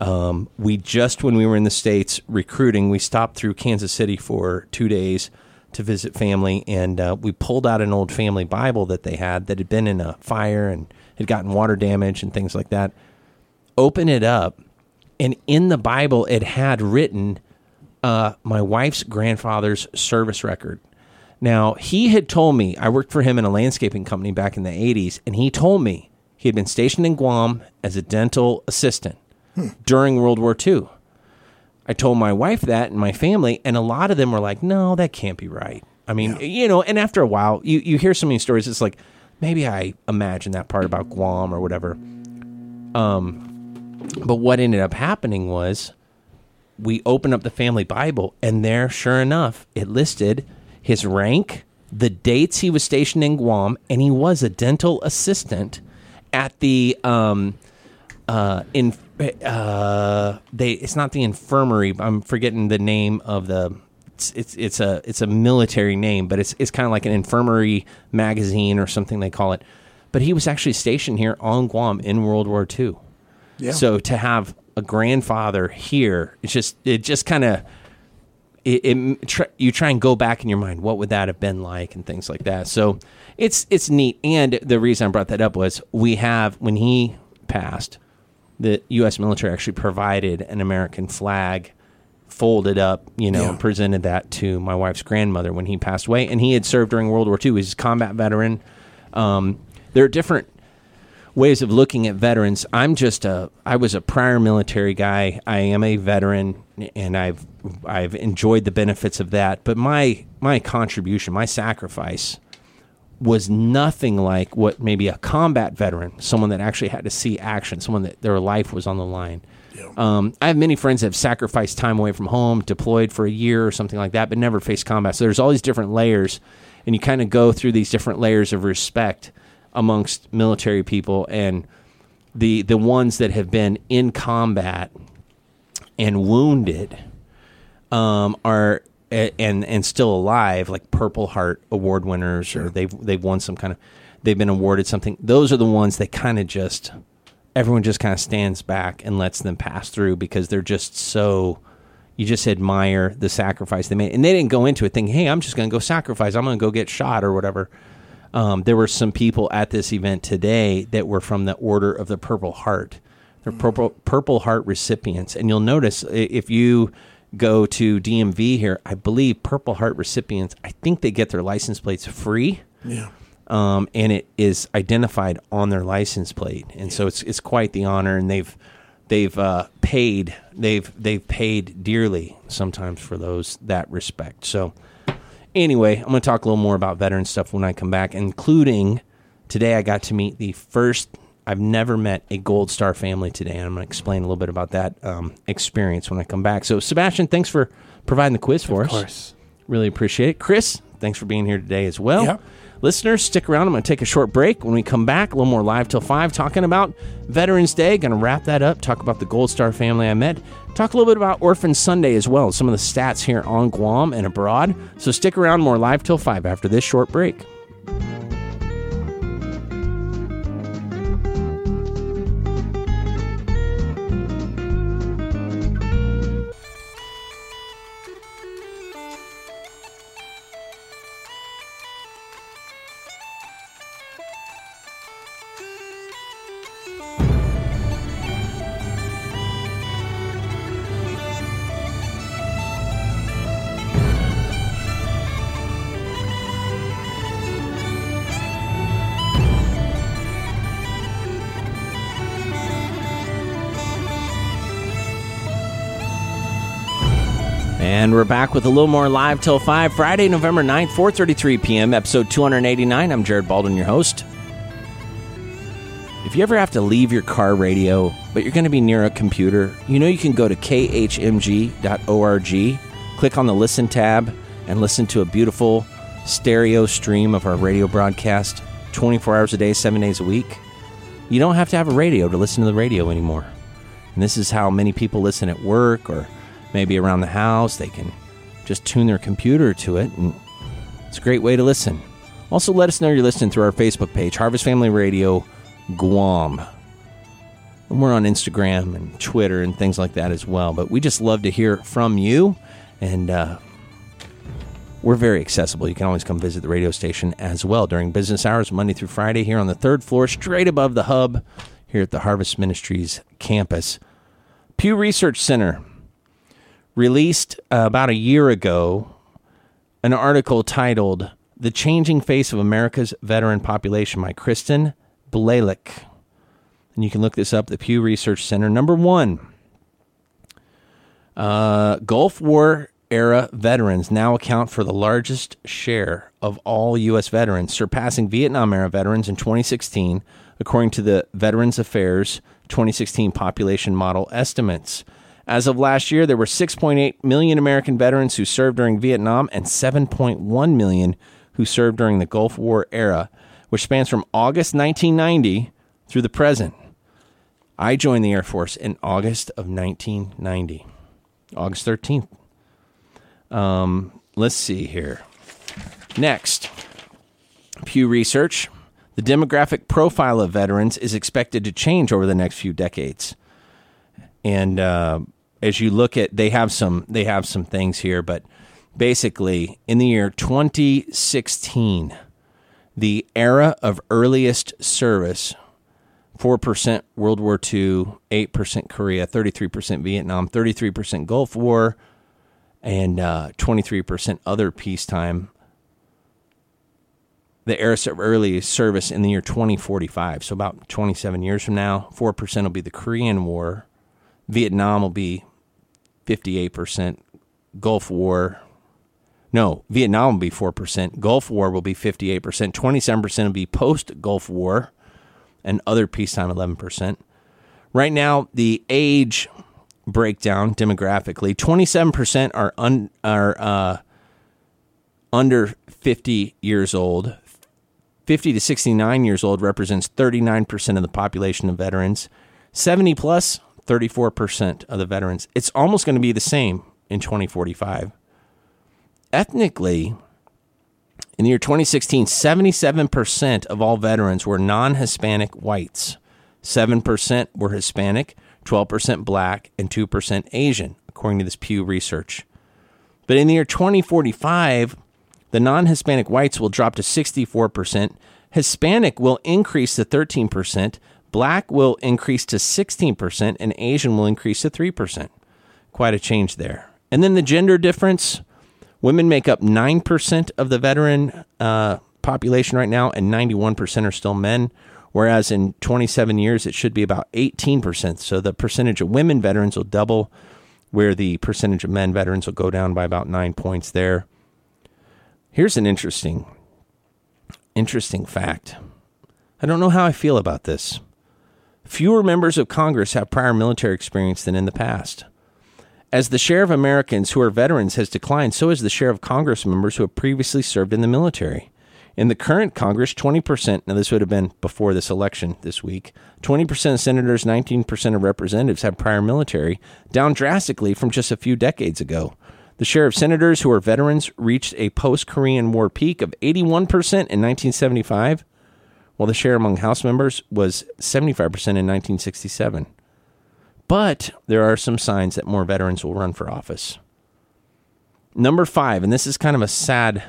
Um, we just when we were in the states recruiting, we stopped through Kansas City for two days to visit family, and uh, we pulled out an old family Bible that they had that had been in a fire and had gotten water damage and things like that. Open it up, and in the Bible, it had written uh, my wife's grandfather's service record. Now, he had told me, I worked for him in a landscaping company back in the 80s, and he told me he had been stationed in Guam as a dental assistant during World War II. I told my wife that and my family, and a lot of them were like, no, that can't be right. I mean, you know, and after a while, you, you hear so many stories, it's like, maybe I imagined that part about Guam or whatever. Um, but what ended up happening was we opened up the family Bible, and there, sure enough, it listed his rank, the dates he was stationed in Guam, and he was a dental assistant at the um, uh, in uh, they. It's not the infirmary. I'm forgetting the name of the. It's, it's it's a it's a military name, but it's it's kind of like an infirmary magazine or something they call it. But he was actually stationed here on Guam in World War II. Yeah. So to have a grandfather here, it's just it just kind of it, it tr- you try and go back in your mind what would that have been like and things like that. So it's it's neat. And the reason I brought that up was we have when he passed, the U.S. military actually provided an American flag folded up, you know, Yeah. and presented that to my wife's grandmother when he passed away. And he had served during World War II. He's a combat veteran. Um, there are different ways of looking at veterans. I'm just a I was a prior military guy. I am a veteran and I've I've enjoyed the benefits of that, but my my contribution, my sacrifice was nothing like what maybe a combat veteran, someone that actually had to see action, someone that their life was on the line. Um, I have many friends that have sacrificed time away from home, deployed for a year or something like that, but never faced combat. So there's all these different layers, and you kind of go through these different layers of respect amongst military people and the the ones that have been in combat and wounded um, are and and still alive, like Purple Heart Award winners, or they've they've won some kind of they've been awarded something. Those are the ones that kind of just everyone just kind of stands back and lets them pass through because they're just so you just admire the sacrifice they made, and they didn't go into it thinking, "Hey, I'm just going to go sacrifice. I'm going to go get shot or whatever." Um, there were some people at this event today that were from the Order of the Purple Heart. They're purple Purple Heart recipients, and you'll notice if you go to DMV here, I believe Purple Heart recipients. I think they get their license plates free Yeah. um, and it is identified on their license plate, and so it's it's quite the honor, and they've they've uh, paid they've they've paid dearly sometimes for those that respect. So anyway, I'm going to talk a little more about veteran stuff when I come back, including today I got to meet the first. I've never met a Gold Star family today, and I'm going to explain a little bit about that um, experience when I come back. So, Sebastian, thanks for providing the quiz for Of us. course. Really appreciate it. Chris, thanks for being here today as well. Yep. Listeners, stick around. I'm going to take a short break. When we come back, a little more live till 5, talking about Veterans Day. Going to wrap that up, talk about the Gold Star family I met, talk a little bit about Orphan Sunday as well, some of the stats here on Guam and abroad. So stick around, more live till 5 after this short break. And we're back with a little more live till 5, Friday, November 9th, 4.33 p.m., episode 289. I'm Jared Baldwin, your host. If you ever have to leave your car radio, but you're going to be near a computer, you know you can go to khmg.org, click on the Listen tab, and listen to a beautiful stereo stream of our radio broadcast 24 hours a day, 7 days a week. You don't have to have a radio to listen to the radio anymore. And this is how many people listen at work or maybe around the house. They can just tune their computer to it, and it's a great way to listen. Also, let us know you're listening through our Facebook page, Harvest Family Radio Guam. And we're on Instagram and Twitter and things like that as well. But we just love to hear from you, and uh, we're very accessible. You can always come visit the radio station as well during business hours, Monday through Friday, here on the third floor, straight above the hub here at the Harvest Ministries campus. Pew Research Center released uh, about a year ago an article titled The Changing Face of America's Veteran Population by Kristen Bialik. And you can look this up, the Pew Research Center. Number one, uh, Gulf War era veterans now account for the largest share of all U.S. veterans, surpassing Vietnam era veterans in 2016, according to the Veterans Affairs 2016 population model estimates. As of last year, there were 6.8 million American veterans who served during Vietnam and 7.1 million who served during the Gulf War era, which spans from August 1990 through the present. I joined the Air Force in August of 1990, August 13th. Um, let's see here. Next, Pew Research. The demographic profile of veterans is expected to change over the next few decades. And uh, as you look at, they have some they have some things here, but basically, in the year 2016, the era of earliest service 4% World War II, 8% Korea, 33% Vietnam, 33% Gulf War, and uh, 23% other peacetime. The era of early service in the year 2045, so about 27 years from now, 4% will be the Korean War. Vietnam will be 58%. Gulf War, no, Vietnam will be 4%. Gulf War will be 58%. 27% will be post Gulf War and other peacetime 11%. Right now, the age breakdown demographically 27% are, un, are uh, under 50 years old. 50 to 69 years old represents 39% of the population of veterans. 70 plus, 34% of the veterans. It's almost going to be the same in 2045. Ethnically, in the year 2016, 77% of all veterans were non Hispanic whites. 7% were Hispanic, 12% black, and 2% Asian, according to this Pew research. But in the year 2045, the non Hispanic whites will drop to 64%, Hispanic will increase to 13%, black will increase to 16%, and Asian will increase to 3%. Quite a change there. And then the gender difference Women make up 9% of the veteran uh, population right now, and 91% are still men, whereas in 27 years, it should be about 18%. So the percentage of women veterans will double, where the percentage of men veterans will go down by about nine points there. Here's an interesting, interesting fact. I don't know how I feel about this. Fewer members of Congress have prior military experience than in the past. As the share of Americans who are veterans has declined, so has the share of Congress members who have previously served in the military. In the current Congress, 20%, now this would have been before this election this week, 20% of senators, 19% of representatives have prior military, down drastically from just a few decades ago. The share of senators who are veterans reached a post Korean War peak of 81% in 1975, while the share among House members was 75% in 1967. But there are some signs that more veterans will run for office. Number five, and this is kind of a sad,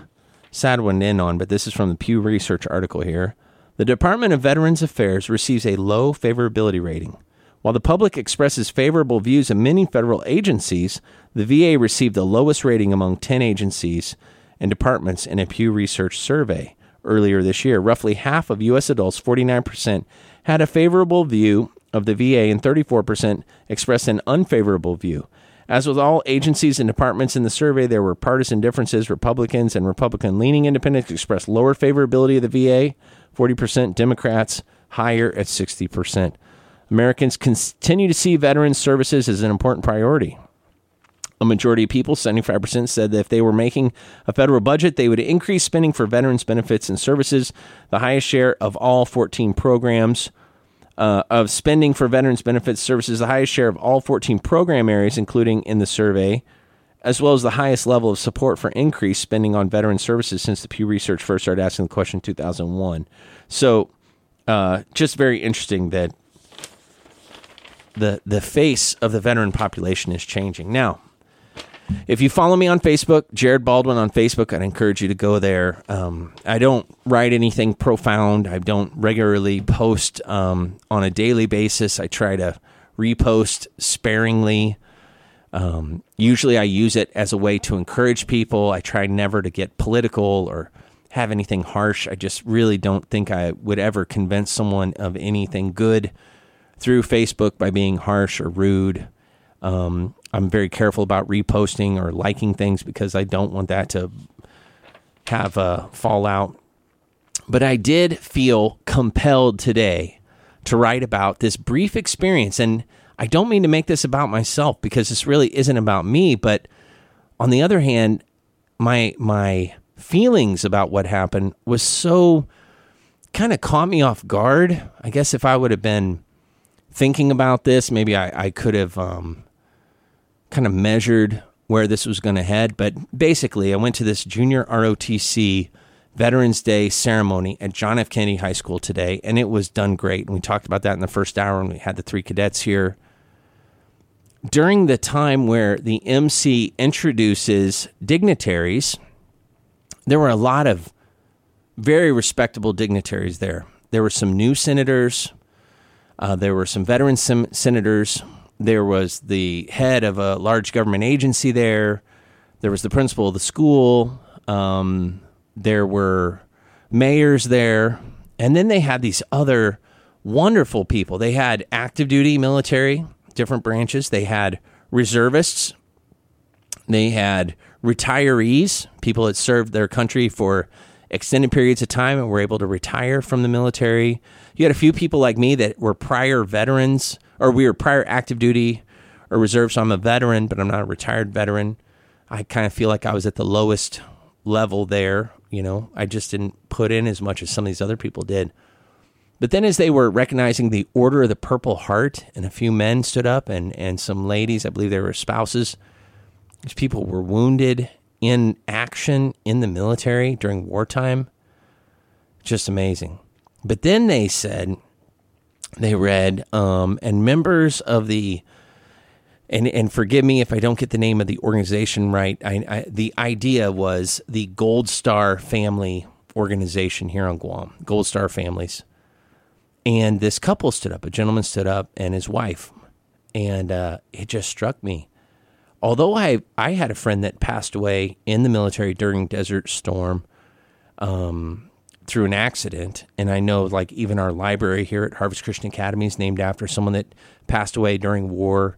sad one to end on, but this is from the Pew Research article here. The Department of Veterans Affairs receives a low favorability rating. While the public expresses favorable views of many federal agencies, the VA received the lowest rating among 10 agencies and departments in a Pew Research survey earlier this year. Roughly half of U.S. adults, 49%, had a favorable view of the VA and 34% expressed an unfavorable view. As with all agencies and departments in the survey, there were partisan differences. Republicans and Republican leaning independents expressed lower favorability of the VA, 40%, Democrats higher at 60%. Americans continue to see veterans services as an important priority. A majority of people, 75%, said that if they were making a federal budget, they would increase spending for veterans benefits and services. The highest share of all 14 programs uh, of spending for veterans benefits services, the highest share of all 14 program areas, including in the survey, as well as the highest level of support for increased spending on veteran services since the Pew Research first started asking the question in 2001. So, uh, just very interesting that the the face of the veteran population is changing now. If you follow me on Facebook, Jared Baldwin on Facebook, I'd encourage you to go there. Um, I don't write anything profound. I don't regularly post um, on a daily basis. I try to repost sparingly. Um, usually, I use it as a way to encourage people. I try never to get political or have anything harsh. I just really don't think I would ever convince someone of anything good through Facebook by being harsh or rude. Um, I'm very careful about reposting or liking things because I don't want that to have a fallout. But I did feel compelled today to write about this brief experience. And I don't mean to make this about myself because this really isn't about me. But on the other hand, my my feelings about what happened was so kind of caught me off guard. I guess if I would have been thinking about this, maybe I, I could have um, kind of measured where this was going to head. But basically, I went to this junior ROTC Veterans Day ceremony at John F. Kennedy High School today, and it was done great. And we talked about that in the first hour when we had the three cadets here. During the time where the MC introduces dignitaries, there were a lot of very respectable dignitaries there. There were some new senators, uh, there were some veteran sem- senators, there was the head of a large government agency there, there was the principal of the school, um, there were mayors there, and then they had these other wonderful people. They had active duty military, different branches, they had reservists, they had retirees, people that served their country for extended periods of time and were able to retire from the military. You had a few people like me that were prior veterans, or we were prior active duty or reserve. So I'm a veteran, but I'm not a retired veteran. I kind of feel like I was at the lowest level there. You know, I just didn't put in as much as some of these other people did. But then, as they were recognizing the Order of the Purple Heart, and a few men stood up, and, and some ladies, I believe they were spouses, these people were wounded in action in the military during wartime. Just amazing. But then they said, they read, um, and members of the, and, and forgive me if I don't get the name of the organization right. I, I, the idea was the Gold Star Family Organization here on Guam, Gold Star Families. And this couple stood up, a gentleman stood up and his wife. And uh, it just struck me although I I had a friend that passed away in the military during Desert Storm, um, through an accident, and I know like even our library here at Harvest Christian Academy is named after someone that passed away during war.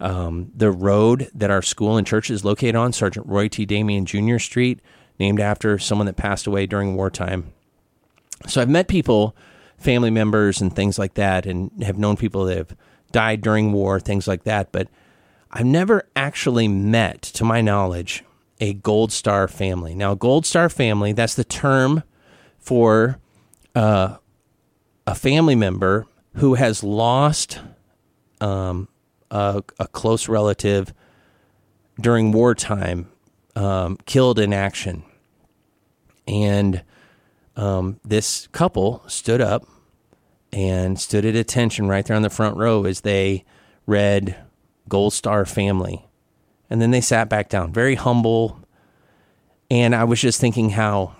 Um, the road that our school and church is located on, Sergeant Roy T. Damian Jr. Street, named after someone that passed away during wartime. So I've met people, family members, and things like that, and have known people that have died during war, things like that. But I've never actually met, to my knowledge, a Gold Star family. Now, Gold Star family, that's the term for uh, a family member who has lost um, a, a, close relative during wartime, um, killed in action. And um, this couple stood up and stood at attention right there on the front row as they read Gold Star family. And then they sat back down, very humble. And I was just thinking how,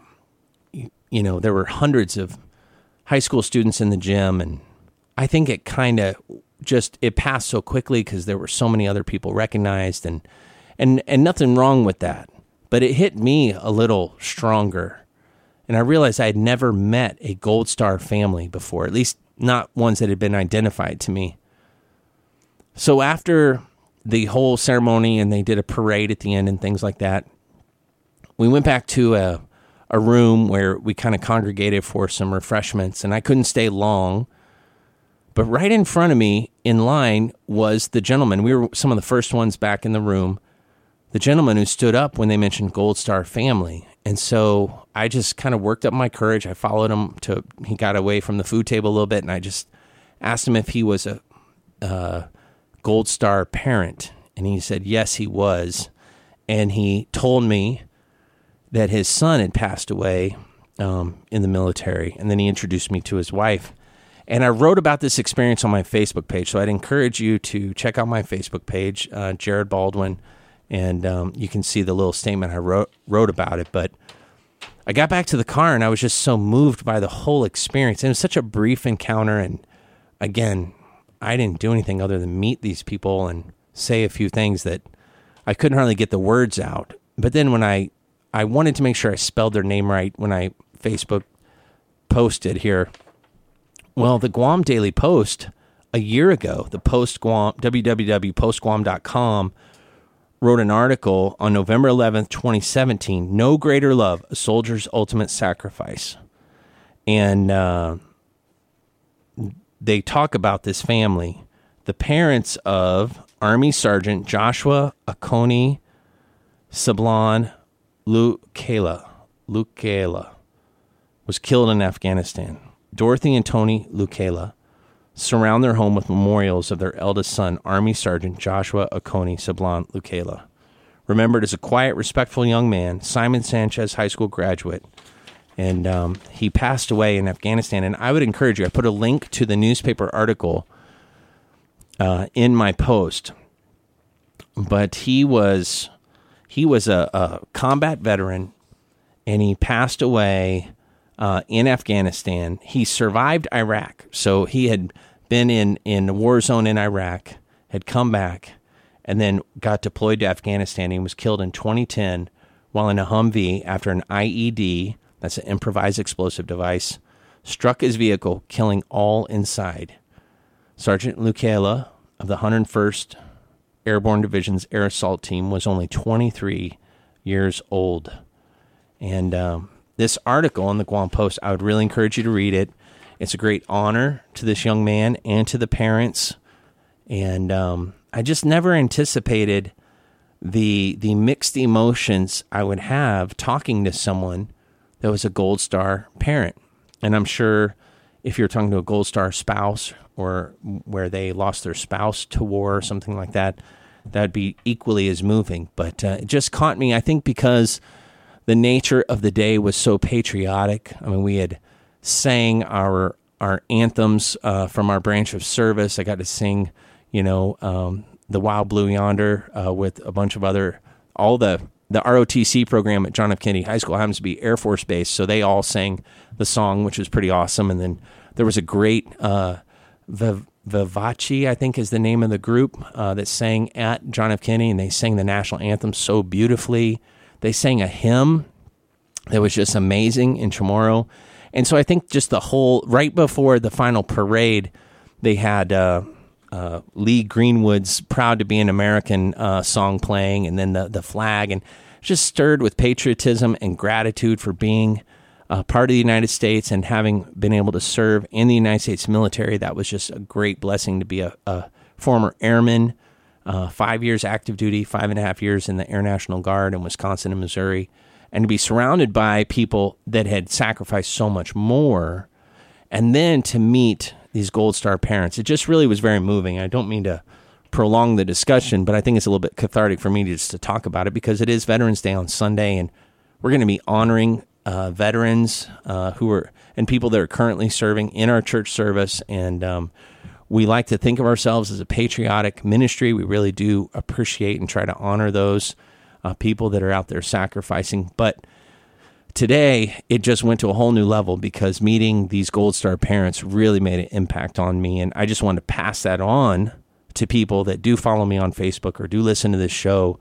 you know, there were hundreds of high school students in the gym. And I think it kind of just, it passed so quickly because there were so many other people recognized and, and, and nothing wrong with that. But it hit me a little stronger. And I realized I had never met a Gold Star family before, at least not ones that had been identified to me. So after the whole ceremony and they did a parade at the end and things like that, we went back to a a room where we kind of congregated for some refreshments and I couldn't stay long. But right in front of me in line was the gentleman. We were some of the first ones back in the room. The gentleman who stood up when they mentioned Gold Star family. And so I just kind of worked up my courage. I followed him to, he got away from the food table a little bit and I just asked him if he was a, uh, Gold Star parent? And he said, Yes, he was. And he told me that his son had passed away um, in the military. And then he introduced me to his wife. And I wrote about this experience on my Facebook page. So I'd encourage you to check out my Facebook page, uh, Jared Baldwin, and um, you can see the little statement I wrote, wrote about it. But I got back to the car and I was just so moved by the whole experience. And it was such a brief encounter. And again, I didn't do anything other than meet these people and say a few things that I couldn't hardly get the words out. But then when I I wanted to make sure I spelled their name right when I Facebook posted here. Well, the Guam Daily Post a year ago, the Post Guam www.postguam.com wrote an article on November 11th, 2017 No Greater Love, a Soldier's Ultimate Sacrifice. And uh, they talk about this family. The parents of Army Sergeant Joshua Akoni Sablan Lukela, Lukela was killed in Afghanistan. Dorothy and Tony Lukela surround their home with memorials of their eldest son, Army Sergeant Joshua Akoni Sablan Lukela. Remembered as a quiet, respectful young man, Simon Sanchez High School graduate, and um, he passed away in Afghanistan. And I would encourage you, I put a link to the newspaper article uh, in my post, but he was he was a, a combat veteran, and he passed away uh, in Afghanistan. He survived Iraq, so he had been in in a war zone in Iraq, had come back, and then got deployed to Afghanistan. He was killed in 2010 while in a Humvee after an IED, that's an improvised explosive device, struck his vehicle, killing all inside. Sergeant Lukela of the 101st Airborne Division's Air Assault Team was only 23 years old. And um, this article in the Guam Post, I would really encourage you to read it. It's a great honor to this young man and to the parents. And um, I just never anticipated the the mixed emotions I would have talking to someone that was a Gold Star parent. And I'm sure if you're talking to a Gold Star spouse or where they lost their spouse to war or something like that, that'd be equally as moving. But uh, it just caught me, I think, because the nature of the day was so patriotic. I mean, we had sang our our anthems uh, from our branch of service. I got to sing, you know, um, the Wild Blue Yonder uh, with a bunch of other all the the ROTC program at John F. Kennedy High School happens to be Air Force Base, so they all sang the song, which was pretty awesome. And then there was a great uh, Vivace, I think is the name of the group uh, that sang at John F. Kennedy, and they sang the national anthem so beautifully. They sang a hymn that was just amazing in Chamorro. And so I think just the whole, right before the final parade, they had uh, uh, Lee Greenwood's Proud to Be an American uh, song playing, and then the, the flag, and just stirred with patriotism and gratitude for being uh, part of the United States and having been able to serve in the United States military. That was just a great blessing to be a, a former airman uh, five years active duty, five and a half years in the Air National Guard in Wisconsin and Missouri, and to be surrounded by people that had sacrificed so much more, and then to meet these Gold Star parents. It just really was very moving. I don't mean to prolong the discussion, but I think it's a little bit cathartic for me just to talk about it because it is Veterans Day on Sunday, and we're going to be honoring uh, veterans uh, who are and people that are currently serving in our church service, and um, we like to think of ourselves as a patriotic ministry. We really do appreciate and try to honor those uh, people that are out there sacrificing. But today, it just went to a whole new level because meeting these Gold Star parents really made an impact on me. And I just want to pass that on to people that do follow me on Facebook or do listen to this show.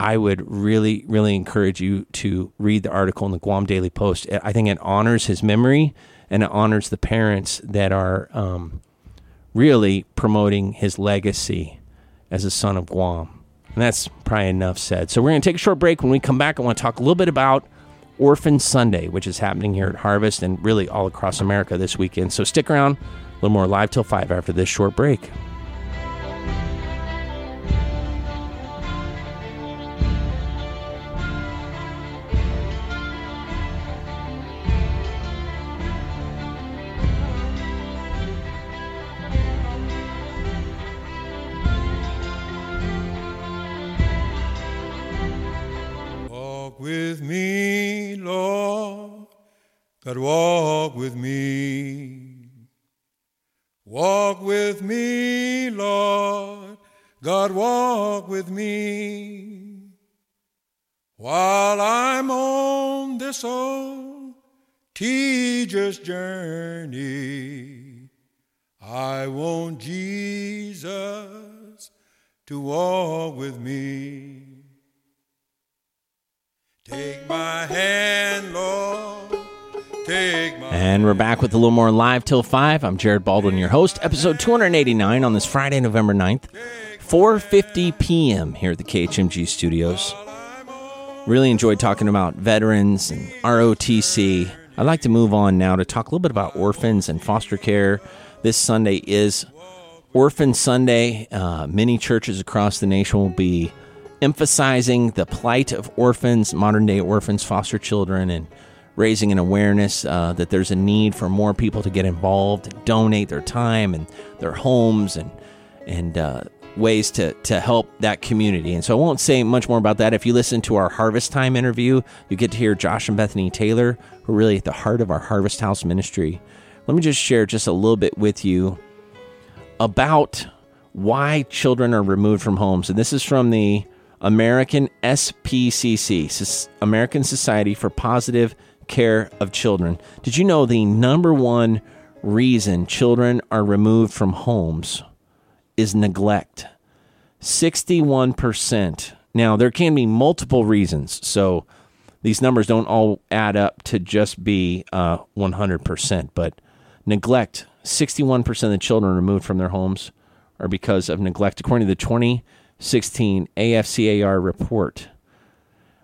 I would really, really encourage you to read the article in the Guam Daily Post. I think it honors his memory and it honors the parents that are. Um, really promoting his legacy as a son of Guam. And that's probably enough said. So we're going to take a short break. When we come back, I want to talk a little bit about Orphan Sunday, which is happening here at Harvest and really all across America this weekend. So stick around. A little more live till 5 after this short break. with me, Lord, God walk with me. Walk with me, Lord, God walk with me. While I'm on this old tedious journey, I want Jesus to walk with me. Take my hand, Lord. Take my And we're back with a little more live till 5. I'm Jared Baldwin, your host, episode 289 on this Friday, November 9th. 4:50 p.m. here at the KHMG studios. Really enjoyed talking about veterans and ROTC. I'd like to move on now to talk a little bit about orphans and foster care. This Sunday is Orphan Sunday. Uh, many churches across the nation will be emphasizing the plight of orphans, modern day orphans, foster children, and raising an awareness uh, that there's a need for more people to get involved, and donate their time and their homes and and uh, ways to to help that community. And so I won't say much more about that. If you listen to our Harvest Time interview, you get to hear Josh and Bethany Taylor, who are really at the heart of our Harvest House ministry. Let me just share just a little bit with you about why children are removed from homes. And this is from the American SPCC, American Society for Positive Care of Children. Did you know the number one reason children are removed from homes is neglect? 61%. Now, there can be multiple reasons. So these numbers don't all add up to just be uh, 100%, but neglect 61% of the children removed from their homes are because of neglect, according to the 2016 AFCAR report.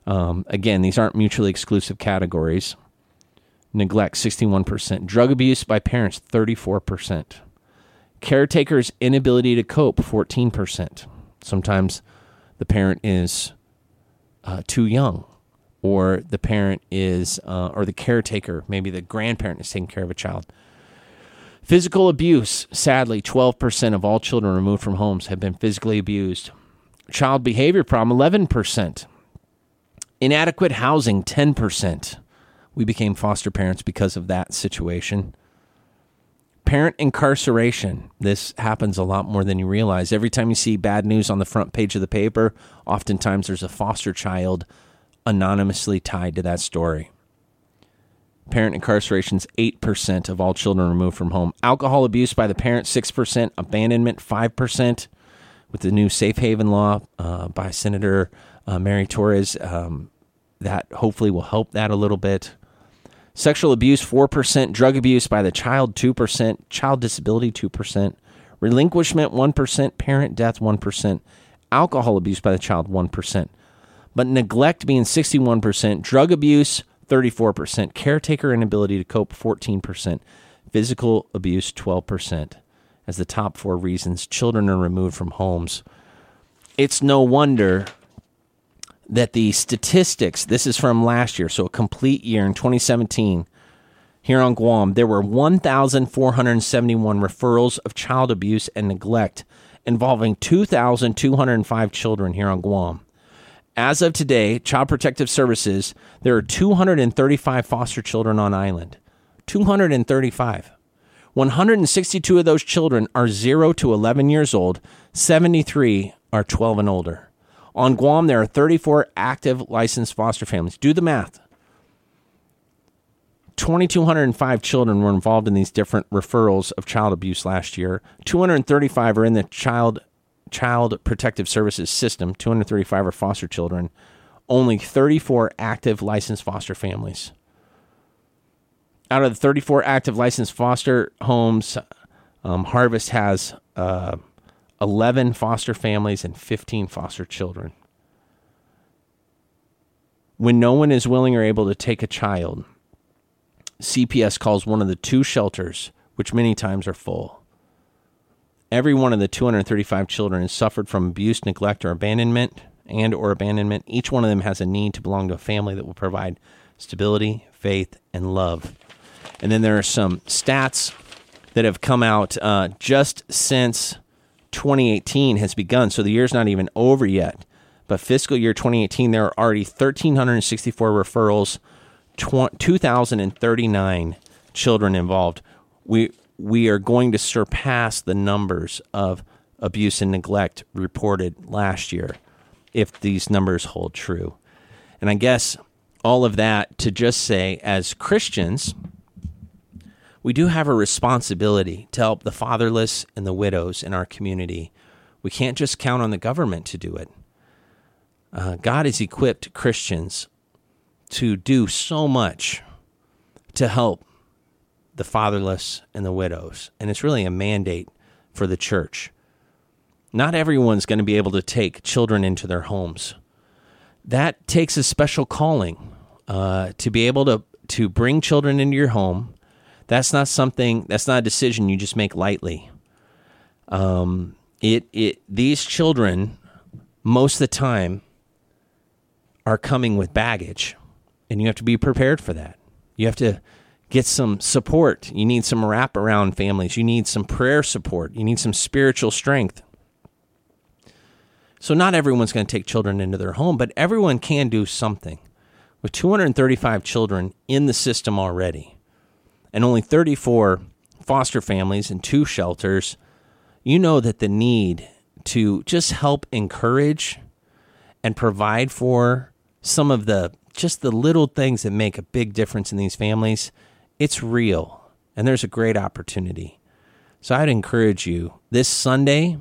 Um, again, these aren't mutually exclusive categories. Neglect, 61%. Drug abuse by parents, 34%. Caretakers' inability to cope, 14%. Sometimes the parent is uh, too young, or the parent is, uh, or the caretaker, maybe the grandparent is taking care of a child. Physical abuse, sadly, 12% of all children removed from homes have been physically abused. Child behavior problem, 11%. Inadequate housing, 10%. We became foster parents because of that situation. Parent incarceration. This happens a lot more than you realize. Every time you see bad news on the front page of the paper, oftentimes there's a foster child anonymously tied to that story. Parent incarceration is 8% of all children removed from home. Alcohol abuse by the parent, 6%. Abandonment, 5%. With the new safe haven law uh, by Senator uh, Mary Torres, um, that hopefully will help that a little bit. Sexual abuse, 4%. Drug abuse by the child, 2%. Child disability, 2%. Relinquishment, 1%. Parent death, 1%. Alcohol abuse by the child, 1%. But neglect being 61%. Drug abuse, 34%, caretaker inability to cope 14%, physical abuse 12% as the top four reasons children are removed from homes. It's no wonder that the statistics, this is from last year, so a complete year in 2017, here on Guam, there were 1,471 referrals of child abuse and neglect involving 2,205 children here on Guam. As of today, Child Protective Services, there are 235 foster children on island. 235. 162 of those children are 0 to 11 years old, 73 are 12 and older. On Guam, there are 34 active licensed foster families. Do the math. 2,205 children were involved in these different referrals of child abuse last year. 235 are in the child Child Protective Services system, 235 are foster children, only 34 active licensed foster families. Out of the 34 active licensed foster homes, um, Harvest has uh, 11 foster families and 15 foster children. When no one is willing or able to take a child, CPS calls one of the two shelters, which many times are full. Every one of the 235 children has suffered from abuse, neglect, or abandonment, and or abandonment. Each one of them has a need to belong to a family that will provide stability, faith, and love. And then there are some stats that have come out uh, just since 2018 has begun. So the year's not even over yet. But fiscal year 2018, there are already 1,364 referrals, 2,039 children involved. We we are going to surpass the numbers of abuse and neglect reported last year if these numbers hold true. And I guess all of that to just say, as Christians, we do have a responsibility to help the fatherless and the widows in our community. We can't just count on the government to do it. Uh, God has equipped Christians to do so much to help the fatherless, and the widows. And it's really a mandate for the church. Not everyone's going to be able to take children into their homes. That takes a special calling uh, to be able to to bring children into your home. That's not something. That's not a decision you just make lightly. Um, it it these children most of the time are coming with baggage, and you have to be prepared for that. You have to get some support. You need some wraparound families. You need some prayer support. You need some spiritual strength. So, not everyone's going to take children into their home, but everyone can do something. With 235 children in the system already, and only 34 foster families and two shelters, you know that the need to just help encourage and provide for some of the just the little things that make a big difference in these families, it's real. And there's a great opportunity. So I'd encourage you this Sunday,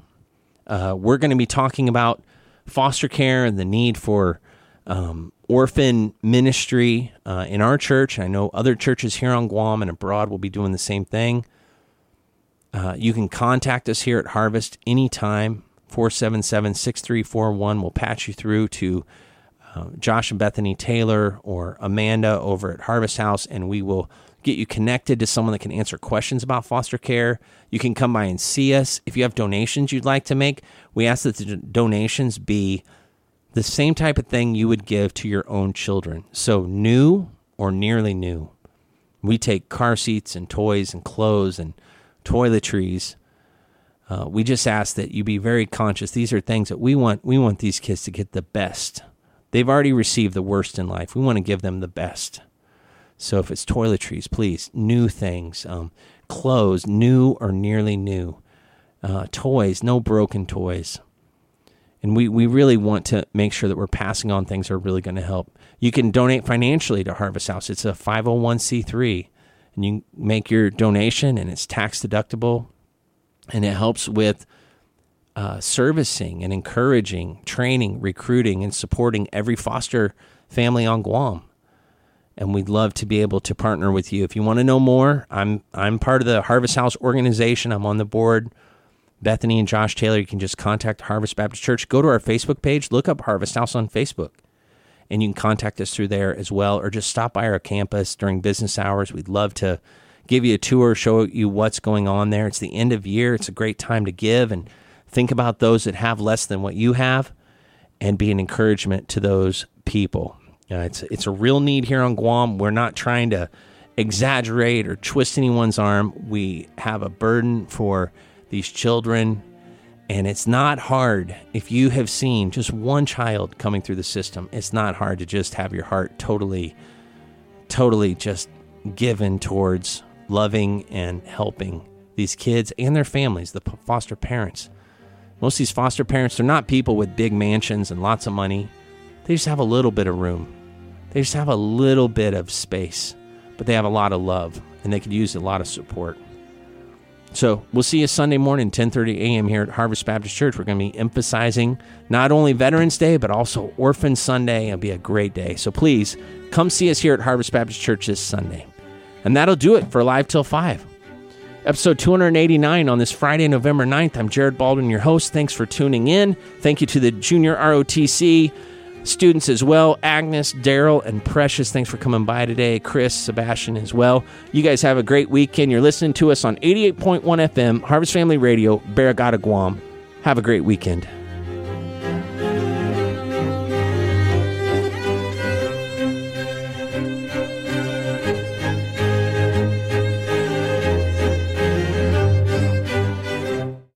uh, we're going to be talking about foster care and the need for um, orphan ministry uh, in our church. I know other churches here on Guam and abroad will be doing the same thing. Uh, you can contact us here at Harvest anytime. 477 6341 will patch you through to uh, Josh and Bethany Taylor or Amanda over at Harvest House, and we will get you connected to someone that can answer questions about foster care. You can come by and see us. If you have donations you'd like to make, we ask that the donations be the same type of thing you would give to your own children. So, new or nearly new. We take car seats and toys and clothes and toiletries. Uh, we just ask that you be very conscious. These are things that we want. We want these kids to get the best. They've already received the worst in life. We want to give them the best. So if it's toiletries, please, new things, um, clothes, new or nearly new, uh, toys, no broken toys. And we, we really want to make sure that we're passing on things that are really going to help. You can donate financially to Harvest House. It's a 501c3, and you make your donation, and it's tax deductible, and it helps with uh, servicing and encouraging, training, recruiting, and supporting every foster family on Guam. And we'd love to be able to partner with you. If you want to know more, I'm I'm part of the Harvest House organization. I'm on the board. Bethany and Josh Taylor, you can just contact Harvest Baptist Church. Go to our Facebook page, look up Harvest House on Facebook, and you can contact us through there as well, or just stop by our campus during business hours. We'd love to give you a tour, show you what's going on there. It's the end of year. It's a great time to give and think about those that have less than what you have and be an encouragement to those people. Uh, it's it's a real need here on Guam. We're not trying to exaggerate or twist anyone's arm. We have a burden for these children and it's not hard if you have seen just one child coming through the system. It's not hard to just have your heart totally totally just given towards loving and helping these kids and their families, the foster parents. Most of these foster parents, they're not people with big mansions and lots of money. They just have a little bit of room. They just have a little bit of space, but they have a lot of love and they could use a lot of support. So we'll see you Sunday morning, 10:30 a.m. here at Harvest Baptist Church. We're going to be emphasizing not only Veterans Day but also Orphan Sunday. It'll be a great day. So please come see us here at Harvest Baptist Church this Sunday. And that'll do it for Live Till 5. Episode 289 on this Friday, November 9th. I'm Jared Baldwin, your host. Thanks for tuning in. Thank you to the Junior ROTC students as well Agnes, Daryl, and Precious. Thanks for coming by today. Chris, Sebastian as well. You guys have a great weekend. You're listening to us on 88.1 FM, Harvest Family Radio, Barrigada, Guam. Have a great weekend.